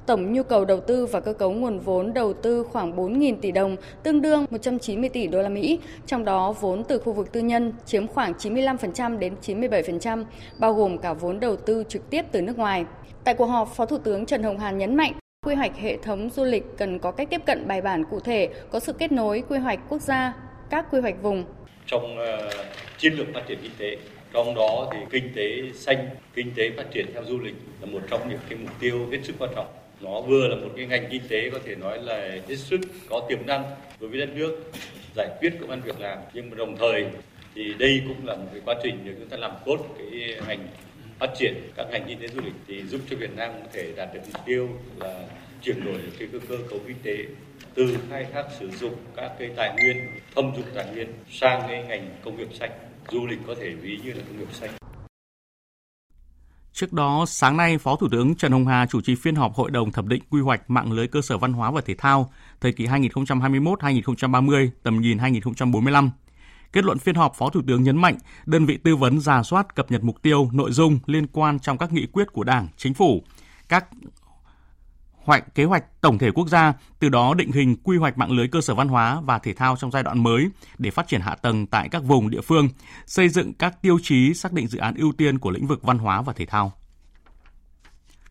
Tổng nhu cầu đầu tư và cơ cấu nguồn vốn đầu tư khoảng 4.000 tỷ đồng, tương đương 190 tỷ đô la Mỹ, trong đó vốn từ khu vực tư nhân chiếm khoảng 95% đến 97%, bao gồm cả vốn đầu tư trực tiếp từ nước ngoài. Tại cuộc họp, Phó Thủ tướng Trần Hồng Hà nhấn mạnh quy hoạch hệ thống du lịch cần có cách tiếp cận bài bản cụ thể, có sự kết nối quy hoạch quốc gia, các quy hoạch vùng. Trong uh, chiến lược phát triển kinh tế trong đó thì kinh tế xanh kinh tế phát triển theo du lịch là một trong những cái mục tiêu hết sức quan trọng nó vừa là một cái ngành kinh tế có thể nói là hết sức có tiềm năng đối với đất nước giải quyết công an việc làm nhưng mà đồng thời thì đây cũng là một cái quá trình để chúng ta làm tốt cái ngành phát triển các ngành kinh tế du lịch thì giúp cho Việt Nam có thể đạt được mục tiêu là chuyển đổi cái cơ, cơ cấu kinh tế từ khai thác sử dụng các cái tài nguyên thâm dụng tài nguyên sang cái ngành công nghiệp xanh du lịch có thể ví như là công nghiệp xanh. Trước đó, sáng nay, Phó Thủ tướng Trần Hồng Hà chủ trì phiên họp Hội đồng thẩm định quy hoạch mạng lưới cơ sở văn hóa và thể thao thời kỳ 2021-2030, tầm nhìn 2045. Kết luận phiên họp, Phó Thủ tướng nhấn mạnh đơn vị tư vấn giả soát cập nhật mục tiêu, nội dung liên quan trong các nghị quyết của Đảng, Chính phủ, các hoạch kế hoạch tổng thể quốc gia, từ đó định hình quy hoạch mạng lưới cơ sở văn hóa và thể thao trong giai đoạn mới để phát triển hạ tầng tại các vùng địa phương, xây dựng các tiêu chí xác định dự án ưu tiên của lĩnh vực văn hóa và thể thao.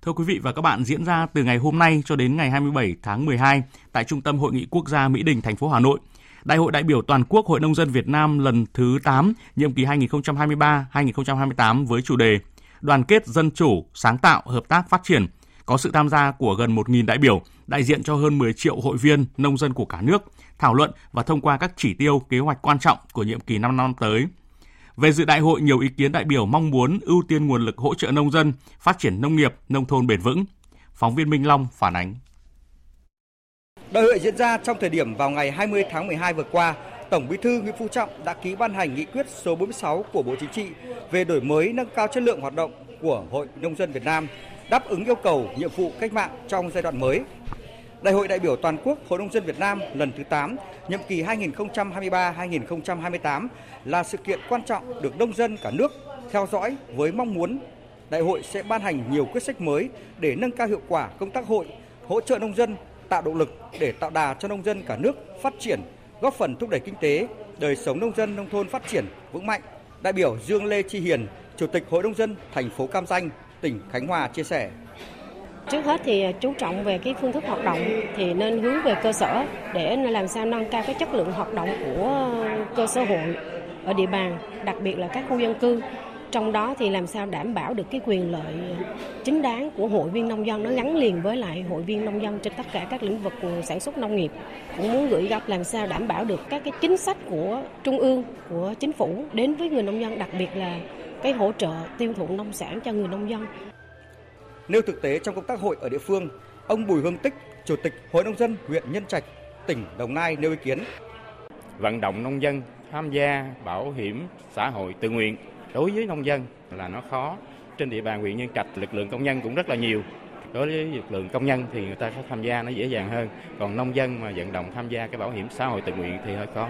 Thưa quý vị và các bạn, diễn ra từ ngày hôm nay cho đến ngày 27 tháng 12 tại Trung tâm Hội nghị Quốc gia Mỹ Đình, thành phố Hà Nội, Đại hội đại biểu toàn quốc Hội nông dân Việt Nam lần thứ 8, nhiệm kỳ 2023-2028 với chủ đề Đoàn kết dân chủ, sáng tạo, hợp tác phát triển – có sự tham gia của gần 1.000 đại biểu, đại diện cho hơn 10 triệu hội viên nông dân của cả nước, thảo luận và thông qua các chỉ tiêu kế hoạch quan trọng của nhiệm kỳ 5 năm tới. Về dự đại hội, nhiều ý kiến đại biểu mong muốn ưu tiên nguồn lực hỗ trợ nông dân, phát triển nông nghiệp, nông thôn bền vững. Phóng viên Minh Long phản ánh. Đại hội diễn ra trong thời điểm vào ngày 20 tháng 12 vừa qua, Tổng Bí thư Nguyễn Phú Trọng đã ký ban hành nghị quyết số 46 của Bộ Chính trị về đổi mới nâng cao chất lượng hoạt động của Hội Nông dân Việt Nam đáp ứng yêu cầu nhiệm vụ cách mạng trong giai đoạn mới. Đại hội đại biểu toàn quốc Hội nông dân Việt Nam lần thứ 8, nhiệm kỳ 2023-2028 là sự kiện quan trọng được nông dân cả nước theo dõi với mong muốn đại hội sẽ ban hành nhiều quyết sách mới để nâng cao hiệu quả công tác hội, hỗ trợ nông dân, tạo động lực để tạo đà cho nông dân cả nước phát triển, góp phần thúc đẩy kinh tế, đời sống nông dân nông thôn phát triển vững mạnh. Đại biểu Dương Lê Chi Hiền, Chủ tịch Hội nông dân thành phố Cam Ranh tỉnh Khánh Hòa chia sẻ. Trước hết thì chú trọng về cái phương thức hoạt động thì nên hướng về cơ sở để làm sao nâng cao cái chất lượng hoạt động của cơ sở hội ở địa bàn, đặc biệt là các khu dân cư. Trong đó thì làm sao đảm bảo được cái quyền lợi chính đáng của hội viên nông dân nó gắn liền với lại hội viên nông dân trên tất cả các lĩnh vực sản xuất nông nghiệp. Cũng muốn gửi gắm làm sao đảm bảo được các cái chính sách của trung ương, của chính phủ đến với người nông dân, đặc biệt là cái hỗ trợ tiêu thụ nông sản cho người nông dân. Nêu thực tế trong công tác hội ở địa phương, ông Bùi Hương Tích, Chủ tịch Hội nông dân huyện Nhân Trạch, tỉnh Đồng Nai nêu ý kiến. Vận động nông dân tham gia bảo hiểm xã hội tự nguyện đối với nông dân là nó khó. Trên địa bàn huyện Nhân Trạch lực lượng công nhân cũng rất là nhiều. Đối với lực lượng công nhân thì người ta sẽ tham gia nó dễ dàng hơn. Còn nông dân mà vận động tham gia cái bảo hiểm xã hội tự nguyện thì hơi khó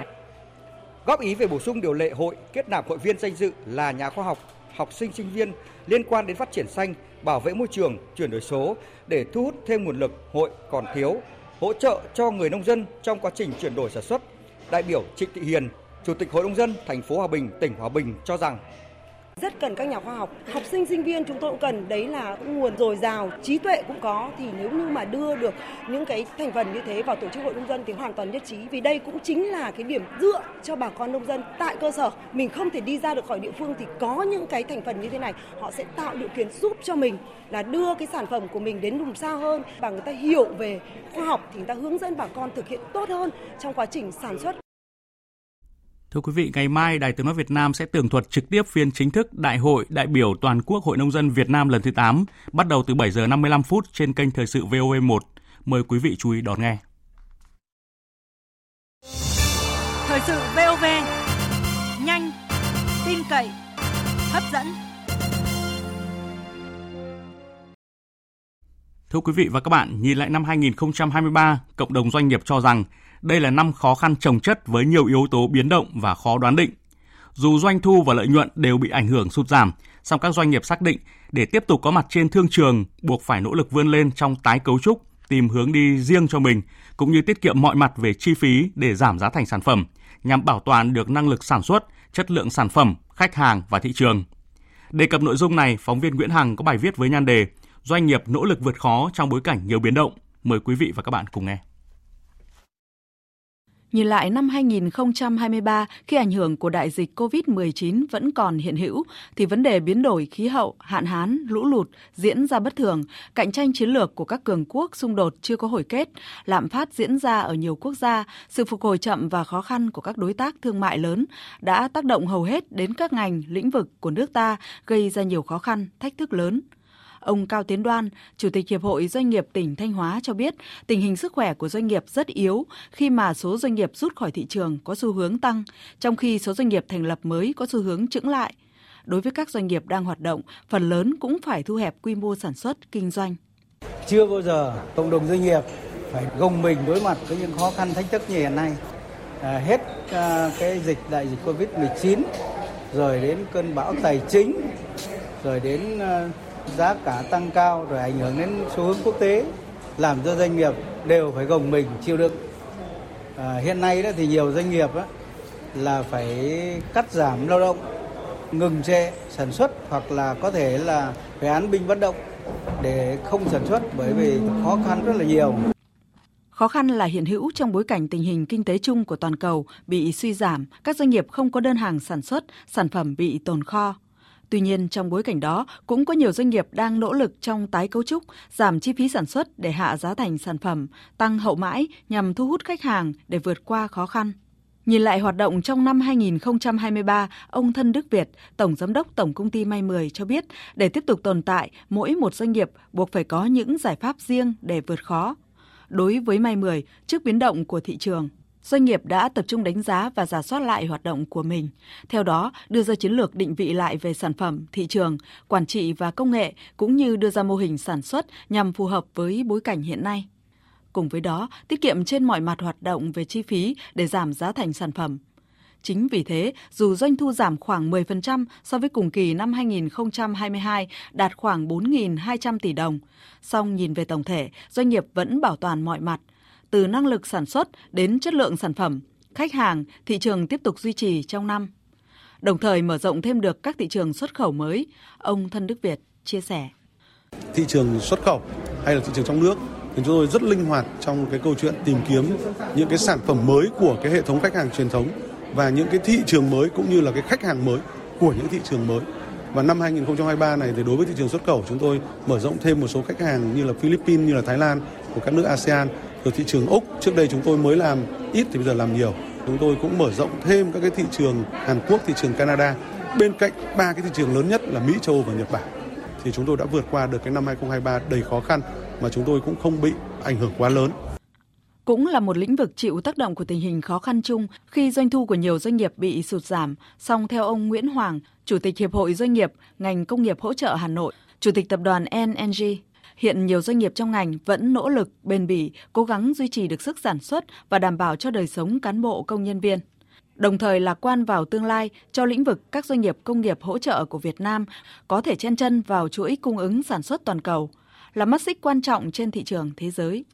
góp ý về bổ sung điều lệ hội kết nạp hội viên danh dự là nhà khoa học, học sinh sinh viên liên quan đến phát triển xanh, bảo vệ môi trường, chuyển đổi số để thu hút thêm nguồn lực hội còn thiếu, hỗ trợ cho người nông dân trong quá trình chuyển đổi sản xuất. Đại biểu Trịnh Thị Hiền, Chủ tịch Hội nông dân thành phố Hòa Bình, tỉnh Hòa Bình cho rằng rất cần các nhà khoa học. Học sinh sinh viên chúng tôi cũng cần. Đấy là nguồn dồi dào. Trí tuệ cũng có. Thì nếu như mà đưa được những cái thành phần như thế vào tổ chức hội nông dân thì hoàn toàn nhất trí. Vì đây cũng chính là cái điểm dựa cho bà con nông dân tại cơ sở. Mình không thể đi ra được khỏi địa phương thì có những cái thành phần như thế này, họ sẽ tạo điều kiện giúp cho mình là đưa cái sản phẩm của mình đến vùng xa hơn. Và người ta hiểu về khoa học thì người ta hướng dẫn bà con thực hiện tốt hơn trong quá trình sản xuất Thưa quý vị, ngày mai Đài Tiếng Nói Việt Nam sẽ tường thuật trực tiếp phiên chính thức Đại hội đại biểu Toàn quốc Hội Nông dân Việt Nam lần thứ 8, bắt đầu từ 7 giờ 55 phút trên kênh Thời sự VOV1. Mời quý vị chú ý đón nghe. Thời sự VOV, nhanh, tin cậy, hấp dẫn. Thưa quý vị và các bạn, nhìn lại năm 2023, cộng đồng doanh nghiệp cho rằng đây là năm khó khăn trồng chất với nhiều yếu tố biến động và khó đoán định. Dù doanh thu và lợi nhuận đều bị ảnh hưởng sụt giảm, song các doanh nghiệp xác định để tiếp tục có mặt trên thương trường, buộc phải nỗ lực vươn lên trong tái cấu trúc, tìm hướng đi riêng cho mình, cũng như tiết kiệm mọi mặt về chi phí để giảm giá thành sản phẩm, nhằm bảo toàn được năng lực sản xuất, chất lượng sản phẩm, khách hàng và thị trường. Đề cập nội dung này, phóng viên Nguyễn Hằng có bài viết với nhan đề Doanh nghiệp nỗ lực vượt khó trong bối cảnh nhiều biến động. Mời quý vị và các bạn cùng nghe. Nhìn lại năm 2023, khi ảnh hưởng của đại dịch COVID-19 vẫn còn hiện hữu, thì vấn đề biến đổi khí hậu, hạn hán, lũ lụt diễn ra bất thường, cạnh tranh chiến lược của các cường quốc xung đột chưa có hồi kết, lạm phát diễn ra ở nhiều quốc gia, sự phục hồi chậm và khó khăn của các đối tác thương mại lớn đã tác động hầu hết đến các ngành, lĩnh vực của nước ta, gây ra nhiều khó khăn, thách thức lớn. Ông Cao Tiến Đoan, Chủ tịch Hiệp hội Doanh nghiệp tỉnh Thanh Hóa cho biết, tình hình sức khỏe của doanh nghiệp rất yếu khi mà số doanh nghiệp rút khỏi thị trường có xu hướng tăng, trong khi số doanh nghiệp thành lập mới có xu hướng chững lại. Đối với các doanh nghiệp đang hoạt động, phần lớn cũng phải thu hẹp quy mô sản xuất, kinh doanh. Chưa bao giờ cộng đồng doanh nghiệp phải gồng mình đối mặt với những khó khăn thách thức như hiện nay. À, hết à, cái dịch đại dịch Covid-19 rồi đến cơn bão tài chính rồi đến à, giá cả tăng cao rồi ảnh hưởng đến xu hướng quốc tế làm cho doanh nghiệp đều phải gồng mình chịu đựng à, hiện nay đó thì nhiều doanh nghiệp đó, là phải cắt giảm lao động ngừng trệ sản xuất hoặc là có thể là phải án binh bất động để không sản xuất bởi vì khó khăn rất là nhiều. Khó khăn là hiện hữu trong bối cảnh tình hình kinh tế chung của toàn cầu bị suy giảm, các doanh nghiệp không có đơn hàng sản xuất, sản phẩm bị tồn kho. Tuy nhiên, trong bối cảnh đó, cũng có nhiều doanh nghiệp đang nỗ lực trong tái cấu trúc, giảm chi phí sản xuất để hạ giá thành sản phẩm, tăng hậu mãi nhằm thu hút khách hàng để vượt qua khó khăn. Nhìn lại hoạt động trong năm 2023, ông Thân Đức Việt, Tổng Giám đốc Tổng Công ty May 10 cho biết, để tiếp tục tồn tại, mỗi một doanh nghiệp buộc phải có những giải pháp riêng để vượt khó. Đối với May 10, trước biến động của thị trường, doanh nghiệp đã tập trung đánh giá và giả soát lại hoạt động của mình. Theo đó, đưa ra chiến lược định vị lại về sản phẩm, thị trường, quản trị và công nghệ cũng như đưa ra mô hình sản xuất nhằm phù hợp với bối cảnh hiện nay. Cùng với đó, tiết kiệm trên mọi mặt hoạt động về chi phí để giảm giá thành sản phẩm. Chính vì thế, dù doanh thu giảm khoảng 10% so với cùng kỳ năm 2022 đạt khoảng 4.200 tỷ đồng, song nhìn về tổng thể, doanh nghiệp vẫn bảo toàn mọi mặt – từ năng lực sản xuất đến chất lượng sản phẩm, khách hàng, thị trường tiếp tục duy trì trong năm. Đồng thời mở rộng thêm được các thị trường xuất khẩu mới, ông Thân Đức Việt chia sẻ. Thị trường xuất khẩu hay là thị trường trong nước thì chúng tôi rất linh hoạt trong cái câu chuyện tìm kiếm những cái sản phẩm mới của cái hệ thống khách hàng truyền thống và những cái thị trường mới cũng như là cái khách hàng mới của những thị trường mới. Và năm 2023 này thì đối với thị trường xuất khẩu chúng tôi mở rộng thêm một số khách hàng như là Philippines, như là Thái Lan của các nước ASEAN rồi thị trường Úc, trước đây chúng tôi mới làm ít thì bây giờ làm nhiều. Chúng tôi cũng mở rộng thêm các cái thị trường Hàn Quốc, thị trường Canada. Bên cạnh ba cái thị trường lớn nhất là Mỹ, châu Âu và Nhật Bản. Thì chúng tôi đã vượt qua được cái năm 2023 đầy khó khăn mà chúng tôi cũng không bị ảnh hưởng quá lớn cũng là một lĩnh vực chịu tác động của tình hình khó khăn chung khi doanh thu của nhiều doanh nghiệp bị sụt giảm. Song theo ông Nguyễn Hoàng, Chủ tịch Hiệp hội Doanh nghiệp ngành công nghiệp hỗ trợ Hà Nội, Chủ tịch tập đoàn NNG, Hiện nhiều doanh nghiệp trong ngành vẫn nỗ lực, bền bỉ, cố gắng duy trì được sức sản xuất và đảm bảo cho đời sống cán bộ công nhân viên. Đồng thời lạc quan vào tương lai cho lĩnh vực các doanh nghiệp công nghiệp hỗ trợ của Việt Nam có thể chen chân vào chuỗi cung ứng sản xuất toàn cầu, là mắt xích quan trọng trên thị trường thế giới.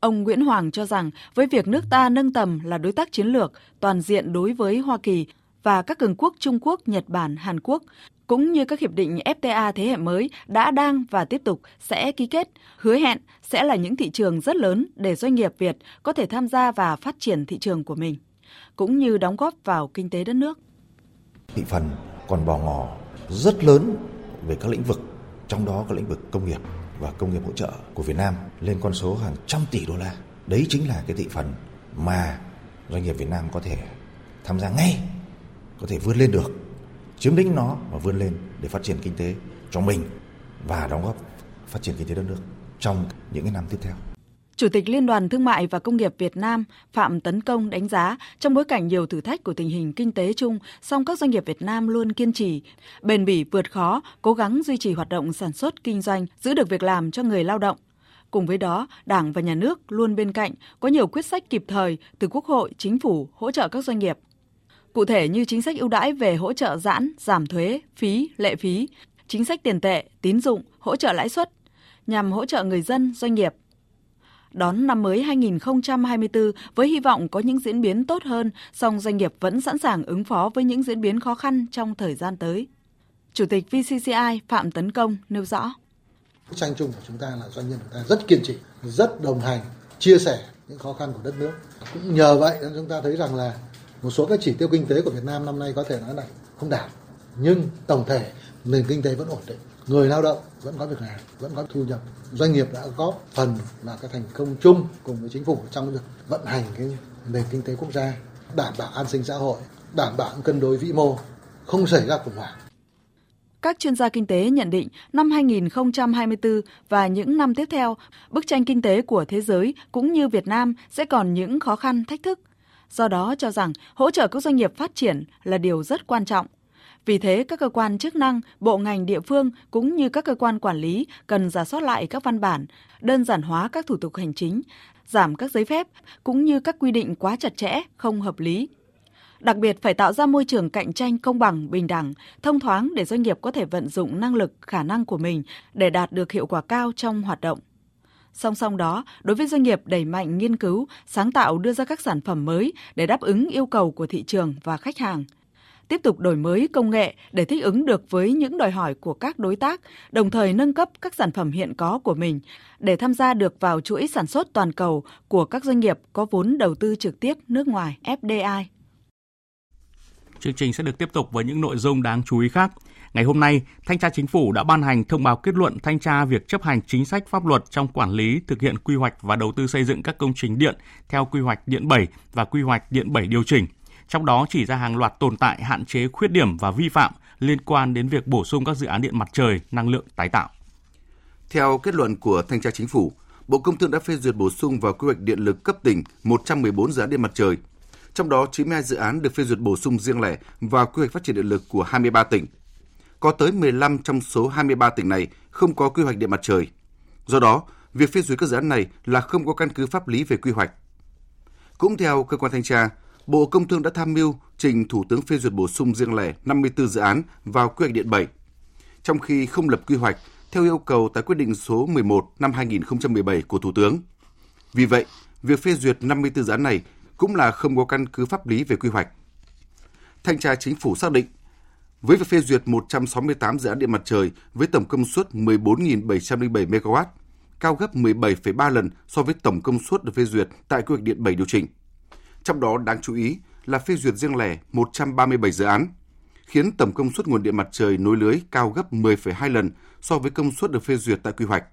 Ông Nguyễn Hoàng cho rằng với việc nước ta nâng tầm là đối tác chiến lược toàn diện đối với Hoa Kỳ và các cường quốc Trung Quốc, Nhật Bản, Hàn Quốc, cũng như các hiệp định FTA thế hệ mới đã đang và tiếp tục sẽ ký kết, hứa hẹn sẽ là những thị trường rất lớn để doanh nghiệp Việt có thể tham gia và phát triển thị trường của mình, cũng như đóng góp vào kinh tế đất nước. Thị phần còn bỏ ngỏ rất lớn về các lĩnh vực, trong đó có lĩnh vực công nghiệp và công nghiệp hỗ trợ của Việt Nam lên con số hàng trăm tỷ đô la. Đấy chính là cái thị phần mà doanh nghiệp Việt Nam có thể tham gia ngay, có thể vươn lên được chiếm lĩnh nó và vươn lên để phát triển kinh tế cho mình và đóng góp phát triển kinh tế đất nước trong những cái năm tiếp theo. Chủ tịch Liên đoàn Thương mại và Công nghiệp Việt Nam Phạm Tấn Công đánh giá trong bối cảnh nhiều thử thách của tình hình kinh tế chung, song các doanh nghiệp Việt Nam luôn kiên trì, bền bỉ vượt khó, cố gắng duy trì hoạt động sản xuất kinh doanh, giữ được việc làm cho người lao động. Cùng với đó, Đảng và Nhà nước luôn bên cạnh, có nhiều quyết sách kịp thời từ Quốc hội, Chính phủ hỗ trợ các doanh nghiệp. Cụ thể như chính sách ưu đãi về hỗ trợ giãn, giảm thuế, phí, lệ phí, chính sách tiền tệ, tín dụng, hỗ trợ lãi suất nhằm hỗ trợ người dân, doanh nghiệp. Đón năm mới 2024 với hy vọng có những diễn biến tốt hơn, song doanh nghiệp vẫn sẵn sàng ứng phó với những diễn biến khó khăn trong thời gian tới. Chủ tịch VCCI Phạm Tấn Công nêu rõ. Bức tranh chung của chúng ta là doanh nghiệp chúng ta rất kiên trì, rất đồng hành, chia sẻ những khó khăn của đất nước. Cũng nhờ vậy nên chúng ta thấy rằng là một số các chỉ tiêu kinh tế của Việt Nam năm nay có thể nói là không đạt, nhưng tổng thể nền kinh tế vẫn ổn định, người lao động vẫn có việc làm, vẫn có thu nhập. Doanh nghiệp đã góp phần là cái thành công chung cùng với chính phủ trong việc vận hành cái nền kinh tế quốc gia, đảm bảo an sinh xã hội, đảm bảo cân đối vĩ mô, không xảy ra khủng hoảng. Các chuyên gia kinh tế nhận định năm 2024 và những năm tiếp theo, bức tranh kinh tế của thế giới cũng như Việt Nam sẽ còn những khó khăn, thách thức. Do đó cho rằng hỗ trợ các doanh nghiệp phát triển là điều rất quan trọng. Vì thế, các cơ quan chức năng, bộ ngành địa phương cũng như các cơ quan quản lý cần giả soát lại các văn bản, đơn giản hóa các thủ tục hành chính, giảm các giấy phép cũng như các quy định quá chặt chẽ, không hợp lý, Đặc biệt phải tạo ra môi trường cạnh tranh công bằng, bình đẳng, thông thoáng để doanh nghiệp có thể vận dụng năng lực, khả năng của mình để đạt được hiệu quả cao trong hoạt động. Song song đó, đối với doanh nghiệp đẩy mạnh nghiên cứu, sáng tạo đưa ra các sản phẩm mới để đáp ứng yêu cầu của thị trường và khách hàng. Tiếp tục đổi mới công nghệ để thích ứng được với những đòi hỏi của các đối tác, đồng thời nâng cấp các sản phẩm hiện có của mình để tham gia được vào chuỗi sản xuất toàn cầu của các doanh nghiệp có vốn đầu tư trực tiếp nước ngoài FDI. Chương trình sẽ được tiếp tục với những nội dung đáng chú ý khác. Ngày hôm nay, Thanh tra Chính phủ đã ban hành thông báo kết luận thanh tra việc chấp hành chính sách pháp luật trong quản lý, thực hiện quy hoạch và đầu tư xây dựng các công trình điện theo quy hoạch điện 7 và quy hoạch điện 7 điều chỉnh. Trong đó chỉ ra hàng loạt tồn tại, hạn chế, khuyết điểm và vi phạm liên quan đến việc bổ sung các dự án điện mặt trời, năng lượng tái tạo. Theo kết luận của Thanh tra Chính phủ, Bộ Công Thương đã phê duyệt bổ sung vào quy hoạch điện lực cấp tỉnh 114 dự án điện mặt trời, trong đó 92 dự án được phê duyệt bổ sung riêng lẻ vào quy hoạch phát triển điện lực của 23 tỉnh. Có tới 15 trong số 23 tỉnh này không có quy hoạch điện mặt trời. Do đó, việc phê duyệt các dự án này là không có căn cứ pháp lý về quy hoạch. Cũng theo cơ quan thanh tra, Bộ Công Thương đã tham mưu trình Thủ tướng phê duyệt bổ sung riêng lẻ 54 dự án vào quy hoạch điện 7, trong khi không lập quy hoạch theo yêu cầu tại quyết định số 11 năm 2017 của Thủ tướng. Vì vậy, việc phê duyệt 54 dự án này cũng là không có căn cứ pháp lý về quy hoạch. Thanh tra chính phủ xác định, với việc phê duyệt 168 dự án điện mặt trời với tổng công suất 14.707 MW, cao gấp 17,3 lần so với tổng công suất được phê duyệt tại quy hoạch điện 7 điều chỉnh. Trong đó đáng chú ý là phê duyệt riêng lẻ 137 dự án, khiến tổng công suất nguồn điện mặt trời nối lưới cao gấp 10,2 lần so với công suất được phê duyệt tại quy hoạch.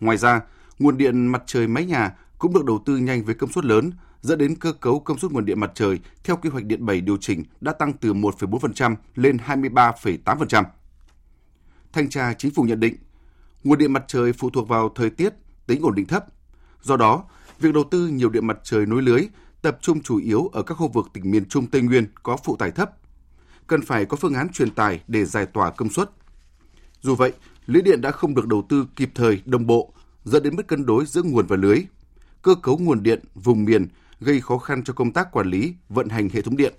Ngoài ra, nguồn điện mặt trời mái nhà cũng được đầu tư nhanh với công suất lớn dẫn đến cơ cấu công suất nguồn điện mặt trời theo quy hoạch điện 7 điều chỉnh đã tăng từ 1,4% lên 23,8%. Thanh tra chính phủ nhận định, nguồn điện mặt trời phụ thuộc vào thời tiết, tính ổn định thấp. Do đó, việc đầu tư nhiều điện mặt trời nối lưới tập trung chủ yếu ở các khu vực tỉnh miền Trung Tây Nguyên có phụ tải thấp. Cần phải có phương án truyền tải để giải tỏa công suất. Dù vậy, lưới điện đã không được đầu tư kịp thời, đồng bộ, dẫn đến mất cân đối giữa nguồn và lưới. Cơ cấu nguồn điện vùng miền gây khó khăn cho công tác quản lý, vận hành hệ thống điện.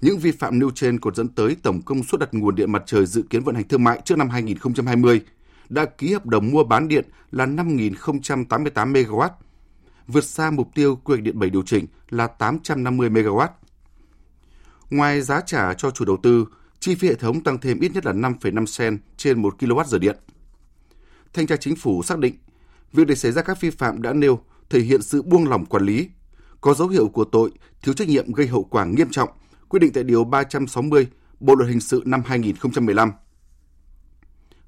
Những vi phạm nêu trên còn dẫn tới tổng công suất đặt nguồn điện mặt trời dự kiến vận hành thương mại trước năm 2020 đã ký hợp đồng mua bán điện là 5.088 MW, vượt xa mục tiêu quy hoạch điện 7 điều chỉnh là 850 MW. Ngoài giá trả cho chủ đầu tư, chi phí hệ thống tăng thêm ít nhất là 5,5 sen trên 1 kWh điện. Thanh tra chính phủ xác định, việc để xảy ra các vi phạm đã nêu thể hiện sự buông lỏng quản lý, có dấu hiệu của tội thiếu trách nhiệm gây hậu quả nghiêm trọng, quy định tại Điều 360 Bộ Luật Hình sự năm 2015.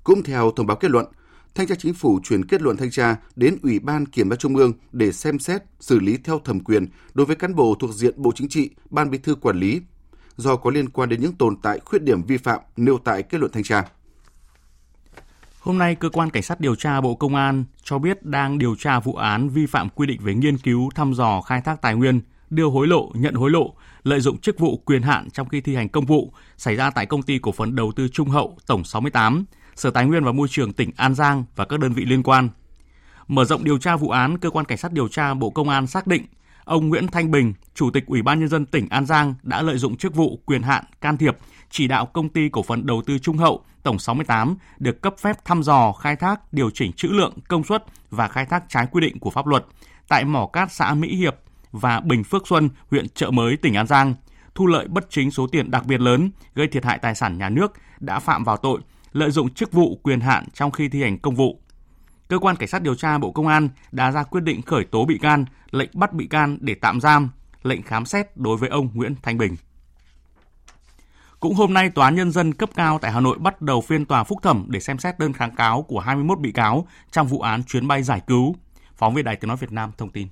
Cũng theo thông báo kết luận, Thanh tra Chính phủ chuyển kết luận thanh tra đến Ủy ban Kiểm tra Trung ương để xem xét, xử lý theo thẩm quyền đối với cán bộ thuộc diện Bộ Chính trị, Ban Bí thư quản lý, do có liên quan đến những tồn tại khuyết điểm vi phạm nêu tại kết luận thanh tra. Hôm nay, Cơ quan Cảnh sát điều tra Bộ Công an cho biết đang điều tra vụ án vi phạm quy định về nghiên cứu, thăm dò, khai thác tài nguyên, đưa hối lộ, nhận hối lộ, lợi dụng chức vụ quyền hạn trong khi thi hành công vụ xảy ra tại công ty cổ phần đầu tư Trung Hậu Tổng 68, Sở Tài nguyên và Môi trường tỉnh An Giang và các đơn vị liên quan – Mở rộng điều tra vụ án, cơ quan cảnh sát điều tra Bộ Công an xác định ông Nguyễn Thanh Bình, Chủ tịch Ủy ban nhân dân tỉnh An Giang đã lợi dụng chức vụ, quyền hạn, can thiệp, chỉ đạo công ty cổ phần đầu tư Trung Hậu tổng 68 được cấp phép thăm dò, khai thác, điều chỉnh trữ lượng, công suất và khai thác trái quy định của pháp luật tại mỏ cát xã Mỹ Hiệp và Bình Phước Xuân, huyện trợ Mới, tỉnh An Giang, thu lợi bất chính số tiền đặc biệt lớn, gây thiệt hại tài sản nhà nước đã phạm vào tội lợi dụng chức vụ quyền hạn trong khi thi hành công vụ. Cơ quan Cảnh sát điều tra Bộ Công an đã ra quyết định khởi tố bị can, lệnh bắt bị can để tạm giam, lệnh khám xét đối với ông Nguyễn Thanh Bình. Cũng hôm nay, Tòa án Nhân dân cấp cao tại Hà Nội bắt đầu phiên tòa phúc thẩm để xem xét đơn kháng cáo của 21 bị cáo trong vụ án chuyến bay giải cứu. Phóng viên Đài Tiếng Nói Việt Nam thông tin.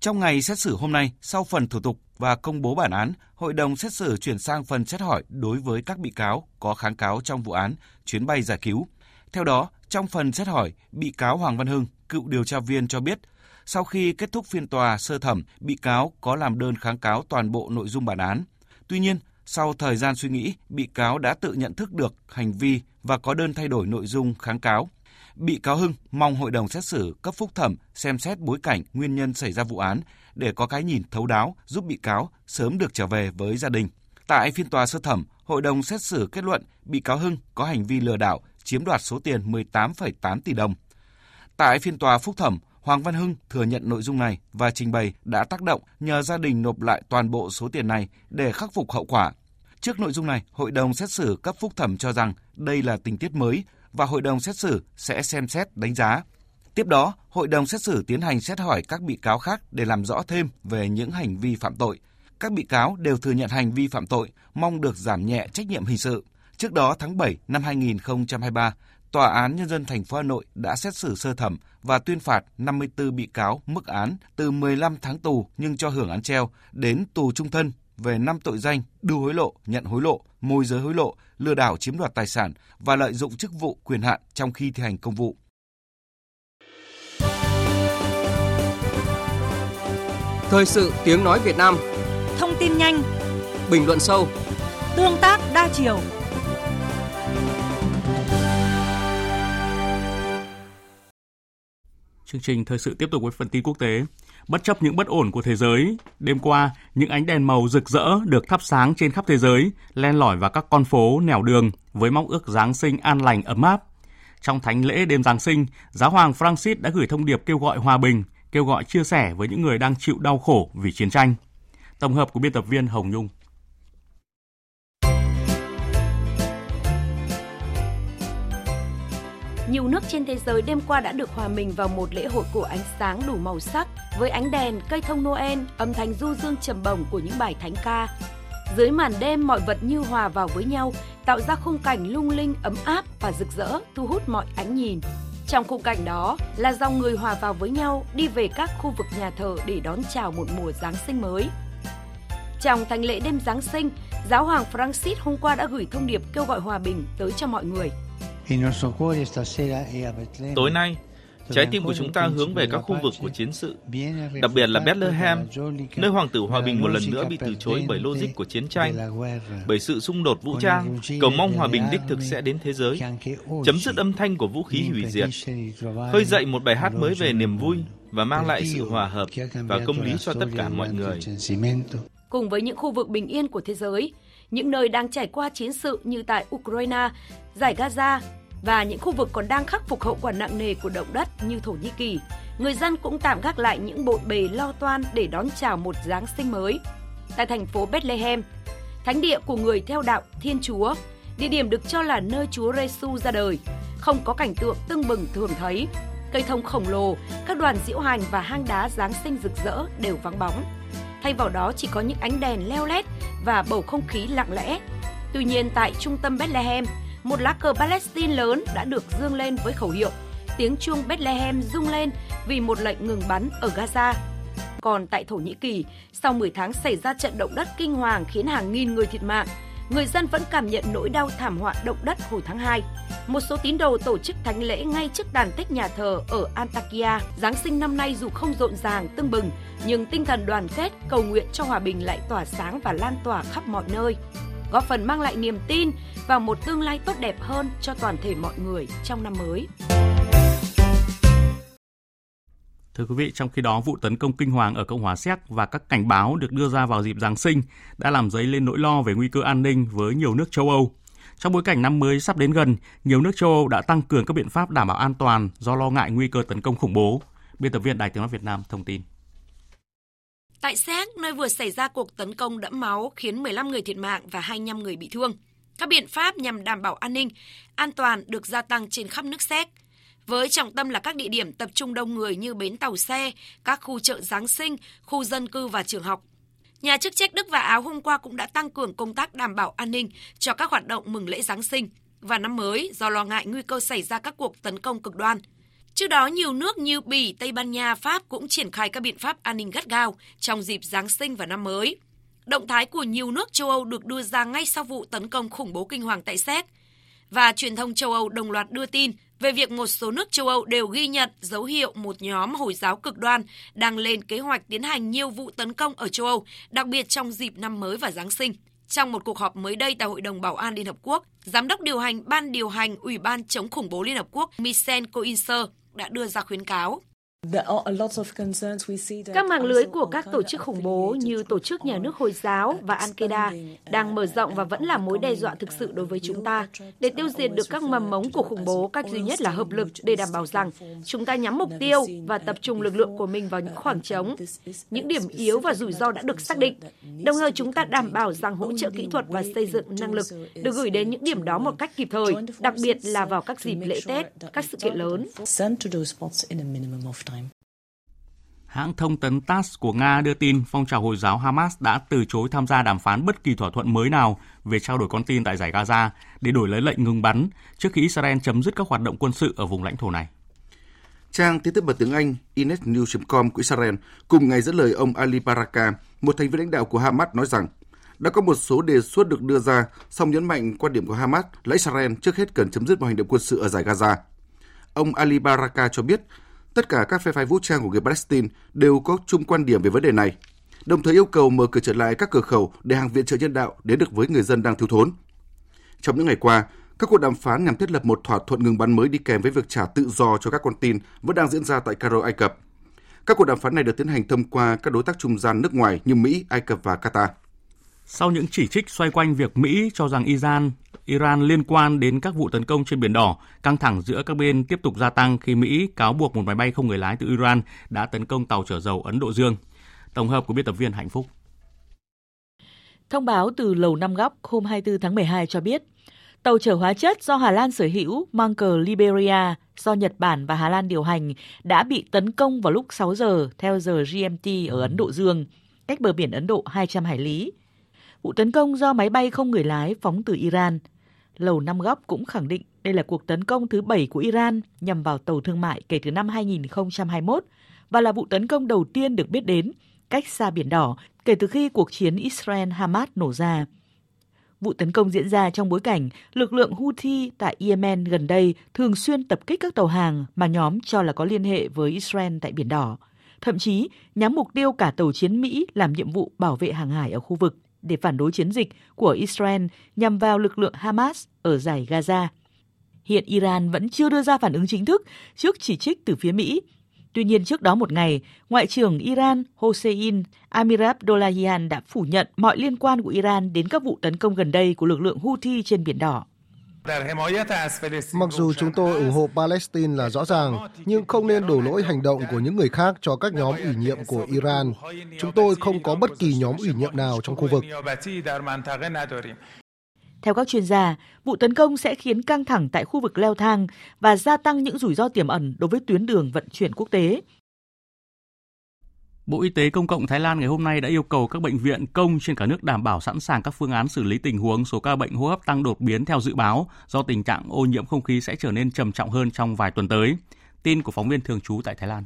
Trong ngày xét xử hôm nay, sau phần thủ tục và công bố bản án, hội đồng xét xử chuyển sang phần xét hỏi đối với các bị cáo có kháng cáo trong vụ án chuyến bay giải cứu. Theo đó, trong phần xét hỏi, bị cáo Hoàng Văn Hưng, cựu điều tra viên cho biết, sau khi kết thúc phiên tòa sơ thẩm, bị cáo có làm đơn kháng cáo toàn bộ nội dung bản án. Tuy nhiên, sau thời gian suy nghĩ, bị cáo đã tự nhận thức được hành vi và có đơn thay đổi nội dung kháng cáo. Bị cáo Hưng mong hội đồng xét xử cấp phúc thẩm xem xét bối cảnh nguyên nhân xảy ra vụ án để có cái nhìn thấu đáo giúp bị cáo sớm được trở về với gia đình. Tại phiên tòa sơ thẩm, hội đồng xét xử kết luận bị cáo Hưng có hành vi lừa đảo, chiếm đoạt số tiền 18,8 tỷ đồng. Tại phiên tòa phúc thẩm, Hoàng Văn Hưng thừa nhận nội dung này và trình bày đã tác động nhờ gia đình nộp lại toàn bộ số tiền này để khắc phục hậu quả. Trước nội dung này, hội đồng xét xử cấp phúc thẩm cho rằng đây là tình tiết mới và hội đồng xét xử sẽ xem xét đánh giá. Tiếp đó, hội đồng xét xử tiến hành xét hỏi các bị cáo khác để làm rõ thêm về những hành vi phạm tội. Các bị cáo đều thừa nhận hành vi phạm tội, mong được giảm nhẹ trách nhiệm hình sự. Trước đó tháng 7 năm 2023, Tòa án Nhân dân thành phố Hà Nội đã xét xử sơ thẩm và tuyên phạt 54 bị cáo mức án từ 15 tháng tù nhưng cho hưởng án treo đến tù trung thân về 5 tội danh đưa hối lộ, nhận hối lộ, môi giới hối lộ, lừa đảo chiếm đoạt tài sản và lợi dụng chức vụ quyền hạn trong khi thi hành công vụ. Thời sự tiếng nói Việt Nam Thông tin nhanh Bình luận sâu Tương tác đa chiều Chương trình thời sự tiếp tục với phần tin quốc tế. Bất chấp những bất ổn của thế giới, đêm qua, những ánh đèn màu rực rỡ được thắp sáng trên khắp thế giới, len lỏi vào các con phố, nẻo đường với mong ước Giáng sinh an lành ấm áp. Trong thánh lễ đêm Giáng sinh, Giáo hoàng Francis đã gửi thông điệp kêu gọi hòa bình, kêu gọi chia sẻ với những người đang chịu đau khổ vì chiến tranh. Tổng hợp của biên tập viên Hồng Nhung. Nhiều nước trên thế giới đêm qua đã được hòa mình vào một lễ hội của ánh sáng đủ màu sắc với ánh đèn, cây thông Noel, âm thanh du dương trầm bổng của những bài thánh ca. Dưới màn đêm mọi vật như hòa vào với nhau, tạo ra khung cảnh lung linh, ấm áp và rực rỡ, thu hút mọi ánh nhìn. Trong khung cảnh đó là dòng người hòa vào với nhau đi về các khu vực nhà thờ để đón chào một mùa Giáng sinh mới. Trong thánh lễ đêm Giáng sinh, Giáo hoàng Francis hôm qua đã gửi thông điệp kêu gọi hòa bình tới cho mọi người. Tối nay, trái tim của chúng ta hướng về các khu vực của chiến sự, đặc biệt là Bethlehem, nơi hoàng tử hòa bình một lần nữa bị từ chối bởi logic của chiến tranh, bởi sự xung đột vũ trang, cầu mong hòa bình đích thực sẽ đến thế giới, chấm dứt âm thanh của vũ khí hủy diệt, khơi dậy một bài hát mới về niềm vui và mang lại sự hòa hợp và công lý cho tất cả mọi người. Cùng với những khu vực bình yên của thế giới, những nơi đang trải qua chiến sự như tại Ukraine, giải Gaza và những khu vực còn đang khắc phục hậu quả nặng nề của động đất như Thổ Nhĩ Kỳ, người dân cũng tạm gác lại những bộn bề lo toan để đón chào một Giáng sinh mới. Tại thành phố Bethlehem, thánh địa của người theo đạo Thiên Chúa, địa điểm được cho là nơi Chúa Giêsu ra đời, không có cảnh tượng tưng bừng thường thấy. Cây thông khổng lồ, các đoàn diễu hành và hang đá Giáng sinh rực rỡ đều vắng bóng. Thay vào đó chỉ có những ánh đèn leo lét và bầu không khí lặng lẽ. Tuy nhiên tại trung tâm Bethlehem, một lá cờ Palestine lớn đã được dương lên với khẩu hiệu tiếng chuông Bethlehem rung lên vì một lệnh ngừng bắn ở Gaza. Còn tại Thổ Nhĩ Kỳ, sau 10 tháng xảy ra trận động đất kinh hoàng khiến hàng nghìn người thiệt mạng, người dân vẫn cảm nhận nỗi đau thảm họa động đất hồi tháng 2. Một số tín đồ tổ chức thánh lễ ngay trước đàn tích nhà thờ ở Antakya. Giáng sinh năm nay dù không rộn ràng, tưng bừng, nhưng tinh thần đoàn kết, cầu nguyện cho hòa bình lại tỏa sáng và lan tỏa khắp mọi nơi góp phần mang lại niềm tin vào một tương lai tốt đẹp hơn cho toàn thể mọi người trong năm mới. Thưa quý vị, trong khi đó vụ tấn công kinh hoàng ở Cộng hòa Séc và các cảnh báo được đưa ra vào dịp Giáng sinh đã làm dấy lên nỗi lo về nguy cơ an ninh với nhiều nước châu Âu. Trong bối cảnh năm mới sắp đến gần, nhiều nước châu Âu đã tăng cường các biện pháp đảm bảo an toàn do lo ngại nguy cơ tấn công khủng bố. Biên tập viên Đài Tiếng nói Việt Nam thông tin. Tại Séc, nơi vừa xảy ra cuộc tấn công đẫm máu khiến 15 người thiệt mạng và 25 người bị thương. Các biện pháp nhằm đảm bảo an ninh, an toàn được gia tăng trên khắp nước Séc – với trọng tâm là các địa điểm tập trung đông người như bến tàu xe, các khu chợ Giáng sinh, khu dân cư và trường học. Nhà chức trách Đức và Áo hôm qua cũng đã tăng cường công tác đảm bảo an ninh cho các hoạt động mừng lễ Giáng sinh và năm mới do lo ngại nguy cơ xảy ra các cuộc tấn công cực đoan. Trước đó, nhiều nước như Bỉ, Tây Ban Nha, Pháp cũng triển khai các biện pháp an ninh gắt gao trong dịp Giáng sinh và năm mới. Động thái của nhiều nước châu Âu được đưa ra ngay sau vụ tấn công khủng bố kinh hoàng tại Séc. Và truyền thông châu Âu đồng loạt đưa tin về việc một số nước châu Âu đều ghi nhận dấu hiệu một nhóm Hồi giáo cực đoan đang lên kế hoạch tiến hành nhiều vụ tấn công ở châu Âu, đặc biệt trong dịp năm mới và Giáng sinh. Trong một cuộc họp mới đây tại Hội đồng Bảo an Liên Hợp Quốc, Giám đốc điều hành Ban điều hành Ủy ban chống khủng bố Liên Hợp Quốc Michel Coinser đã đưa ra khuyến cáo. Các mạng lưới của các tổ chức khủng bố như Tổ chức Nhà nước Hồi giáo và Al-Qaeda đang mở rộng và vẫn là mối đe dọa thực sự đối với chúng ta. Để tiêu diệt được các mầm mống của khủng bố, cách duy nhất là hợp lực để đảm bảo rằng chúng ta nhắm mục tiêu và tập trung lực lượng của mình vào những khoảng trống, những điểm yếu và rủi ro đã được xác định. Đồng thời chúng ta đảm bảo rằng hỗ trợ kỹ thuật và xây dựng năng lực được gửi đến những điểm đó một cách kịp thời, đặc biệt là vào các dịp lễ Tết, các sự kiện lớn. Hãng thông tấn TASS của Nga đưa tin phong trào Hồi giáo Hamas đã từ chối tham gia đàm phán bất kỳ thỏa thuận mới nào về trao đổi con tin tại giải Gaza để đổi lấy lệnh ngừng bắn trước khi Israel chấm dứt các hoạt động quân sự ở vùng lãnh thổ này. Trang tin tức bằng tiếng Anh inetnews.com của Israel cùng ngày dẫn lời ông Ali Baraka, một thành viên lãnh đạo của Hamas nói rằng đã có một số đề xuất được đưa ra, song nhấn mạnh quan điểm của Hamas là Israel trước hết cần chấm dứt mọi hành động quân sự ở giải Gaza. Ông Ali Baraka cho biết Tất cả các phe phái vũ trang của người Palestine đều có chung quan điểm về vấn đề này, đồng thời yêu cầu mở cửa trở lại các cửa khẩu để hàng viện trợ nhân đạo đến được với người dân đang thiếu thốn. Trong những ngày qua, các cuộc đàm phán nhằm thiết lập một thỏa thuận ngừng bắn mới đi kèm với việc trả tự do cho các con tin vẫn đang diễn ra tại Cairo, Ai Cập. Các cuộc đàm phán này được tiến hành thông qua các đối tác trung gian nước ngoài như Mỹ, Ai Cập và Qatar. Sau những chỉ trích xoay quanh việc Mỹ cho rằng Iran Iran liên quan đến các vụ tấn công trên Biển Đỏ, căng thẳng giữa các bên tiếp tục gia tăng khi Mỹ cáo buộc một máy bay không người lái từ Iran đã tấn công tàu chở dầu Ấn Độ Dương. Tổng hợp của biên tập viên Hạnh Phúc. Thông báo từ Lầu Năm Góc hôm 24 tháng 12 cho biết, tàu chở hóa chất do Hà Lan sở hữu mang cờ Liberia do Nhật Bản và Hà Lan điều hành đã bị tấn công vào lúc 6 giờ theo giờ GMT ở Ấn Độ Dương, cách bờ biển Ấn Độ 200 hải lý. Vụ tấn công do máy bay không người lái phóng từ Iran Lầu Năm Góc cũng khẳng định đây là cuộc tấn công thứ bảy của Iran nhằm vào tàu thương mại kể từ năm 2021 và là vụ tấn công đầu tiên được biết đến cách xa Biển Đỏ kể từ khi cuộc chiến Israel-Hamas nổ ra. Vụ tấn công diễn ra trong bối cảnh lực lượng Houthi tại Yemen gần đây thường xuyên tập kích các tàu hàng mà nhóm cho là có liên hệ với Israel tại Biển Đỏ, thậm chí nhắm mục tiêu cả tàu chiến Mỹ làm nhiệm vụ bảo vệ hàng hải ở khu vực để phản đối chiến dịch của Israel nhằm vào lực lượng Hamas ở giải Gaza. Hiện Iran vẫn chưa đưa ra phản ứng chính thức trước chỉ trích từ phía Mỹ. Tuy nhiên trước đó một ngày, Ngoại trưởng Iran Hossein Amirabdollahian đã phủ nhận mọi liên quan của Iran đến các vụ tấn công gần đây của lực lượng Houthi trên Biển Đỏ. Mặc dù chúng tôi ủng hộ Palestine là rõ ràng, nhưng không nên đổ lỗi hành động của những người khác cho các nhóm ủy nhiệm của Iran. Chúng tôi không có bất kỳ nhóm ủy nhiệm nào trong khu vực. Theo các chuyên gia, vụ tấn công sẽ khiến căng thẳng tại khu vực leo thang và gia tăng những rủi ro tiềm ẩn đối với tuyến đường vận chuyển quốc tế. Bộ Y tế Công cộng Thái Lan ngày hôm nay đã yêu cầu các bệnh viện công trên cả nước đảm bảo sẵn sàng các phương án xử lý tình huống số ca bệnh hô hấp tăng đột biến theo dự báo do tình trạng ô nhiễm không khí sẽ trở nên trầm trọng hơn trong vài tuần tới. Tin của phóng viên thường trú tại Thái Lan.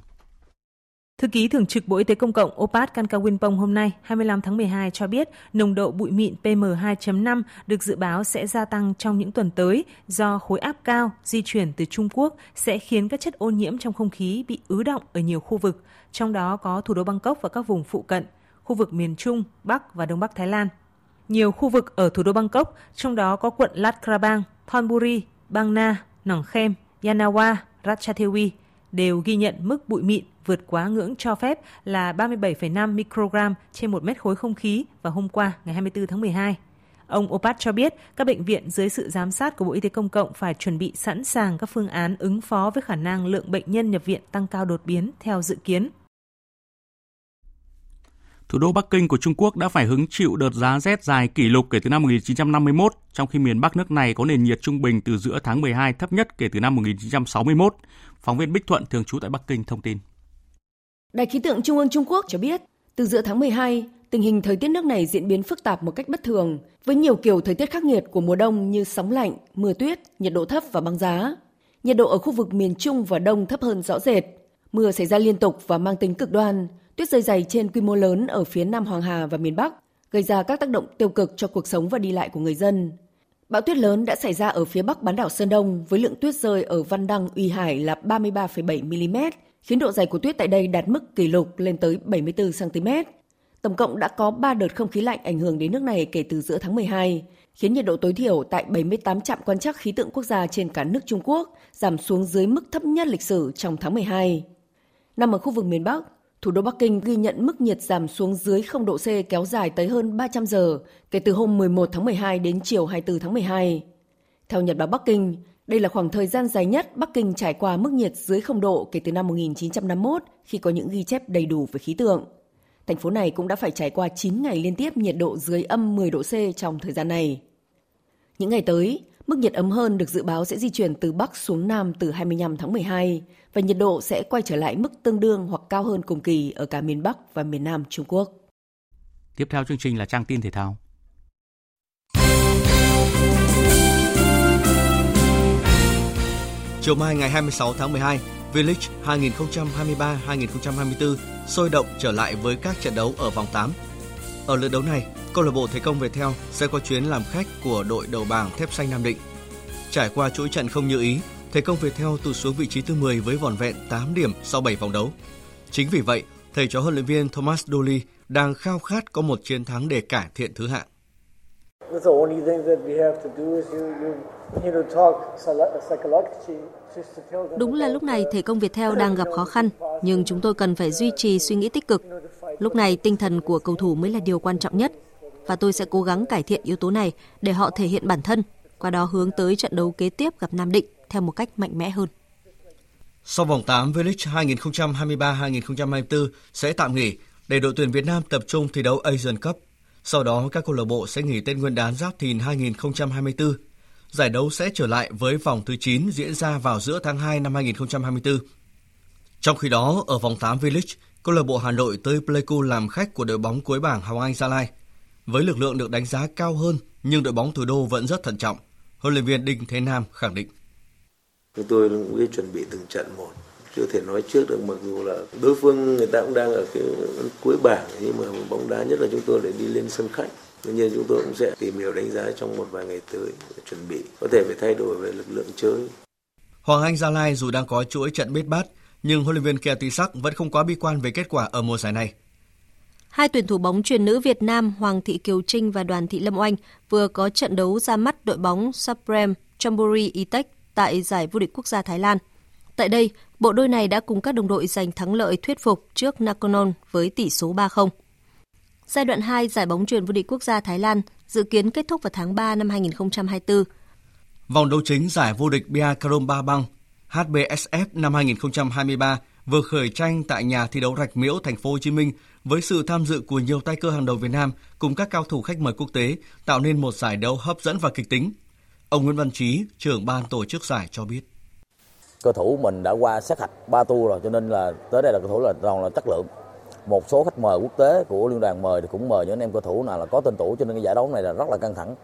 Thư ký Thường trực Bộ Y tế Công cộng Opat Kankawinpong hôm nay 25 tháng 12 cho biết nồng độ bụi mịn PM2.5 được dự báo sẽ gia tăng trong những tuần tới do khối áp cao di chuyển từ Trung Quốc sẽ khiến các chất ô nhiễm trong không khí bị ứ động ở nhiều khu vực, trong đó có thủ đô Bangkok và các vùng phụ cận, khu vực miền Trung, Bắc và Đông Bắc Thái Lan. Nhiều khu vực ở thủ đô Bangkok, trong đó có quận Lat Krabang, Thonburi, Bang Na, Nong Khem, Yanawa, Ratchathewi, đều ghi nhận mức bụi mịn vượt quá ngưỡng cho phép là 37,5 microgram trên một mét khối không khí vào hôm qua ngày 24 tháng 12. Ông Opat cho biết các bệnh viện dưới sự giám sát của Bộ Y tế Công cộng phải chuẩn bị sẵn sàng các phương án ứng phó với khả năng lượng bệnh nhân nhập viện tăng cao đột biến theo dự kiến. Thủ đô Bắc Kinh của Trung Quốc đã phải hứng chịu đợt giá rét dài kỷ lục kể từ năm 1951, trong khi miền Bắc nước này có nền nhiệt trung bình từ giữa tháng 12 thấp nhất kể từ năm 1961. Phóng viên Bích Thuận thường trú tại Bắc Kinh thông tin. Đài khí tượng Trung ương Trung Quốc cho biết, từ giữa tháng 12, tình hình thời tiết nước này diễn biến phức tạp một cách bất thường, với nhiều kiểu thời tiết khắc nghiệt của mùa đông như sóng lạnh, mưa tuyết, nhiệt độ thấp và băng giá. Nhiệt độ ở khu vực miền Trung và Đông thấp hơn rõ rệt. Mưa xảy ra liên tục và mang tính cực đoan, tuyết rơi dày trên quy mô lớn ở phía Nam Hoàng Hà và miền Bắc, gây ra các tác động tiêu cực cho cuộc sống và đi lại của người dân. Bão tuyết lớn đã xảy ra ở phía bắc bán đảo Sơn Đông với lượng tuyết rơi ở Văn Đăng, Uy Hải là 33,7 mm, khiến độ dày của tuyết tại đây đạt mức kỷ lục lên tới 74 cm. Tổng cộng đã có 3 đợt không khí lạnh ảnh hưởng đến nước này kể từ giữa tháng 12, khiến nhiệt độ tối thiểu tại 78 trạm quan trắc khí tượng quốc gia trên cả nước Trung Quốc giảm xuống dưới mức thấp nhất lịch sử trong tháng 12. Nằm ở khu vực miền Bắc, thủ đô Bắc Kinh ghi nhận mức nhiệt giảm xuống dưới 0 độ C kéo dài tới hơn 300 giờ kể từ hôm 11 tháng 12 đến chiều 24 tháng 12. Theo Nhật báo Bắc Kinh, đây là khoảng thời gian dài nhất Bắc Kinh trải qua mức nhiệt dưới 0 độ kể từ năm 1951 khi có những ghi chép đầy đủ về khí tượng. Thành phố này cũng đã phải trải qua 9 ngày liên tiếp nhiệt độ dưới âm 10 độ C trong thời gian này. Những ngày tới, mức nhiệt ấm hơn được dự báo sẽ di chuyển từ Bắc xuống Nam từ 25 tháng 12 và nhiệt độ sẽ quay trở lại mức tương đương hoặc cao hơn cùng kỳ ở cả miền Bắc và miền Nam Trung Quốc. Tiếp theo chương trình là trang tin thể thao. Chiều mai ngày 26 tháng 12, V-League 2023-2024 sôi động trở lại với các trận đấu ở vòng 8. Ở lượt đấu này, câu lạc bộ Thế Công Viettel sẽ có chuyến làm khách của đội đầu bảng Thép Xanh Nam Định. Trải qua chuỗi trận không như ý, Thế Công Viettel tụt xuống vị trí thứ 10 với vỏn vẹn 8 điểm sau 7 vòng đấu. Chính vì vậy, thầy trò huấn luyện viên Thomas Dooley đang khao khát có một chiến thắng để cải thiện thứ hạng. Đúng là lúc này thể công Việt Theo đang gặp khó khăn, nhưng chúng tôi cần phải duy trì suy nghĩ tích cực. Lúc này tinh thần của cầu thủ mới là điều quan trọng nhất và tôi sẽ cố gắng cải thiện yếu tố này để họ thể hiện bản thân, qua đó hướng tới trận đấu kế tiếp gặp Nam Định theo một cách mạnh mẽ hơn. Sau vòng 8 V-League 2023-2024 sẽ tạm nghỉ để đội tuyển Việt Nam tập trung thi đấu Asian Cup. Sau đó các câu lạc bộ sẽ nghỉ tết Nguyên đán Giáp Thìn 2024 Giải đấu sẽ trở lại với vòng thứ 9 diễn ra vào giữa tháng 2 năm 2024. Trong khi đó, ở vòng 8 V-League, câu lạc bộ Hà Nội tới Pleiku làm khách của đội bóng cuối bảng Hồng Anh Gia Lai. Với lực lượng được đánh giá cao hơn, nhưng đội bóng thủ đô vẫn rất thận trọng. Huấn luyện viên Đinh Thế Nam khẳng định. Chúng tôi cũng biết chuẩn bị từng trận một chưa thể nói trước được mặc dù là đối phương người ta cũng đang ở cái cuối bảng nhưng mà bóng đá nhất là chúng tôi để đi lên sân khách Tuy nhiên chúng tôi cũng sẽ tìm hiểu đánh giá trong một vài ngày tới để chuẩn bị, có thể phải thay đổi về lực lượng chơi. Hoàng Anh Gia Lai dù đang có chuỗi trận bết bát, nhưng huấn luyện viên Sắc vẫn không quá bi quan về kết quả ở mùa giải này. Hai tuyển thủ bóng truyền nữ Việt Nam Hoàng Thị Kiều Trinh và Đoàn Thị Lâm Oanh vừa có trận đấu ra mắt đội bóng Supreme Chambori Itech tại giải vô địch quốc gia Thái Lan. Tại đây, bộ đôi này đã cùng các đồng đội giành thắng lợi thuyết phục trước Nakonon với tỷ số 3-0. Giai đoạn 2 giải bóng truyền vô địch quốc gia Thái Lan dự kiến kết thúc vào tháng 3 năm 2024. Vòng đấu chính giải vô địch Bia Karom Ba Bang HBSF năm 2023 vừa khởi tranh tại nhà thi đấu Rạch Miễu, thành phố Hồ Chí Minh với sự tham dự của nhiều tay cơ hàng đầu Việt Nam cùng các cao thủ khách mời quốc tế tạo nên một giải đấu hấp dẫn và kịch tính. Ông Nguyễn Văn Trí, trưởng ban tổ chức giải cho biết. Cơ thủ mình đã qua sát hạch 3 tour rồi cho nên là tới đây là cơ thủ là toàn là chất lượng một số khách mời quốc tế của liên đoàn mời thì cũng mời những anh em cầu thủ nào là có tên tuổi cho nên cái giải đấu này là rất là căng thẳng.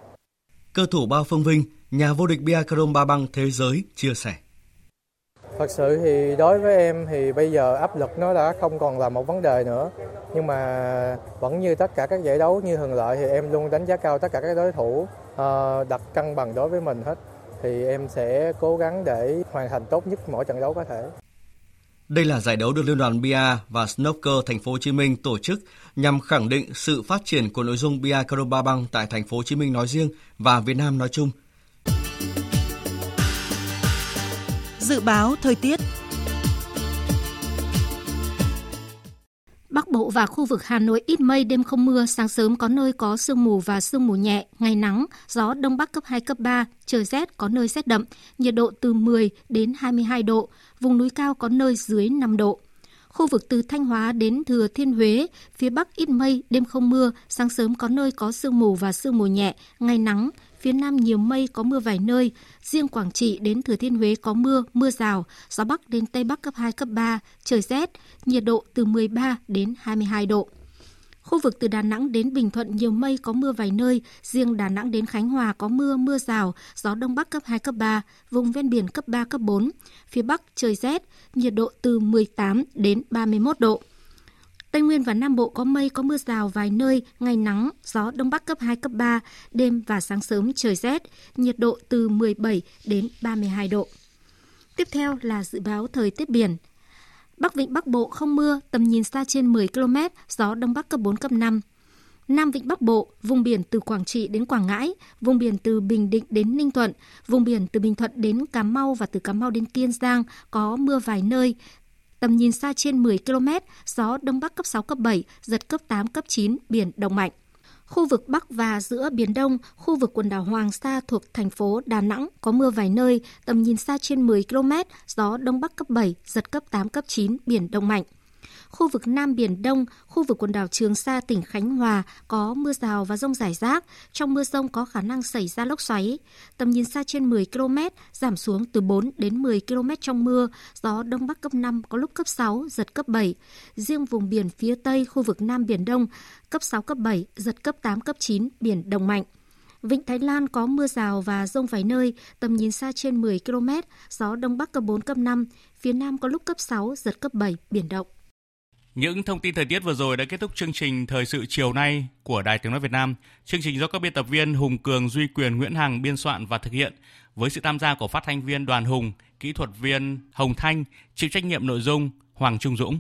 Cơ thủ Bao Phương Vinh, nhà vô địch bia Carom Ba Băng thế giới chia sẻ. Thật sự thì đối với em thì bây giờ áp lực nó đã không còn là một vấn đề nữa. Nhưng mà vẫn như tất cả các giải đấu như thường lệ thì em luôn đánh giá cao tất cả các đối thủ ờ, đặt cân bằng đối với mình hết. Thì em sẽ cố gắng để hoàn thành tốt nhất mỗi trận đấu có thể. Đây là giải đấu được Liên đoàn Bia và Snooker Thành phố Hồ Chí Minh tổ chức nhằm khẳng định sự phát triển của nội dung Bia Caroba Bang tại Thành phố Hồ Chí Minh nói riêng và Việt Nam nói chung. Dự báo thời tiết Bắc Bộ và khu vực Hà Nội ít mây, đêm không mưa, sáng sớm có nơi có sương mù và sương mù nhẹ, ngày nắng, gió đông bắc cấp 2, cấp 3, trời rét, có nơi rét đậm, nhiệt độ từ 10 đến 22 độ, vùng núi cao có nơi dưới 5 độ. Khu vực từ Thanh Hóa đến Thừa Thiên Huế, phía Bắc ít mây, đêm không mưa, sáng sớm có nơi có sương mù và sương mù nhẹ, ngày nắng, phía Nam nhiều mây có mưa vài nơi, riêng Quảng Trị đến Thừa Thiên Huế có mưa, mưa rào, gió Bắc đến Tây Bắc cấp 2, cấp 3, trời rét, nhiệt độ từ 13 đến 22 độ. Khu vực từ Đà Nẵng đến Bình Thuận nhiều mây có mưa vài nơi, riêng Đà Nẵng đến Khánh Hòa có mưa, mưa rào, gió Đông Bắc cấp 2, cấp 3, vùng ven biển cấp 3, cấp 4. Phía Bắc trời rét, nhiệt độ từ 18 đến 31 độ. Tây Nguyên và Nam Bộ có mây, có mưa rào vài nơi, ngày nắng, gió Đông Bắc cấp 2, cấp 3, đêm và sáng sớm trời rét, nhiệt độ từ 17 đến 32 độ. Tiếp theo là dự báo thời tiết biển. Bắc Vịnh Bắc Bộ không mưa, tầm nhìn xa trên 10 km, gió Đông Bắc cấp 4, cấp 5. Nam Vịnh Bắc Bộ, vùng biển từ Quảng Trị đến Quảng Ngãi, vùng biển từ Bình Định đến Ninh Thuận, vùng biển từ Bình Thuận đến Cà Mau và từ Cà Mau đến Kiên Giang có mưa vài nơi, tầm nhìn xa trên 10 km, gió Đông Bắc cấp 6, cấp 7, giật cấp 8, cấp 9, biển động mạnh. Khu vực Bắc và giữa Biển Đông, khu vực quần đảo Hoàng Sa thuộc thành phố Đà Nẵng có mưa vài nơi, tầm nhìn xa trên 10 km, gió Đông Bắc cấp 7, giật cấp 8, cấp 9, biển động mạnh khu vực Nam Biển Đông, khu vực quần đảo Trường Sa, tỉnh Khánh Hòa có mưa rào và rông rải rác. Trong mưa rông có khả năng xảy ra lốc xoáy. Tầm nhìn xa trên 10 km, giảm xuống từ 4 đến 10 km trong mưa. Gió Đông Bắc cấp 5, có lúc cấp 6, giật cấp 7. Riêng vùng biển phía Tây, khu vực Nam Biển Đông, cấp 6, cấp 7, giật cấp 8, cấp 9, biển động mạnh. Vịnh Thái Lan có mưa rào và rông vài nơi, tầm nhìn xa trên 10 km, gió Đông Bắc cấp 4, cấp 5, phía Nam có lúc cấp 6, giật cấp 7, biển động. Những thông tin thời tiết vừa rồi đã kết thúc chương trình Thời sự chiều nay của Đài Tiếng Nói Việt Nam. Chương trình do các biên tập viên Hùng Cường, Duy Quyền, Nguyễn Hằng biên soạn và thực hiện với sự tham gia của phát thanh viên Đoàn Hùng, kỹ thuật viên Hồng Thanh, chịu trách nhiệm nội dung Hoàng Trung Dũng.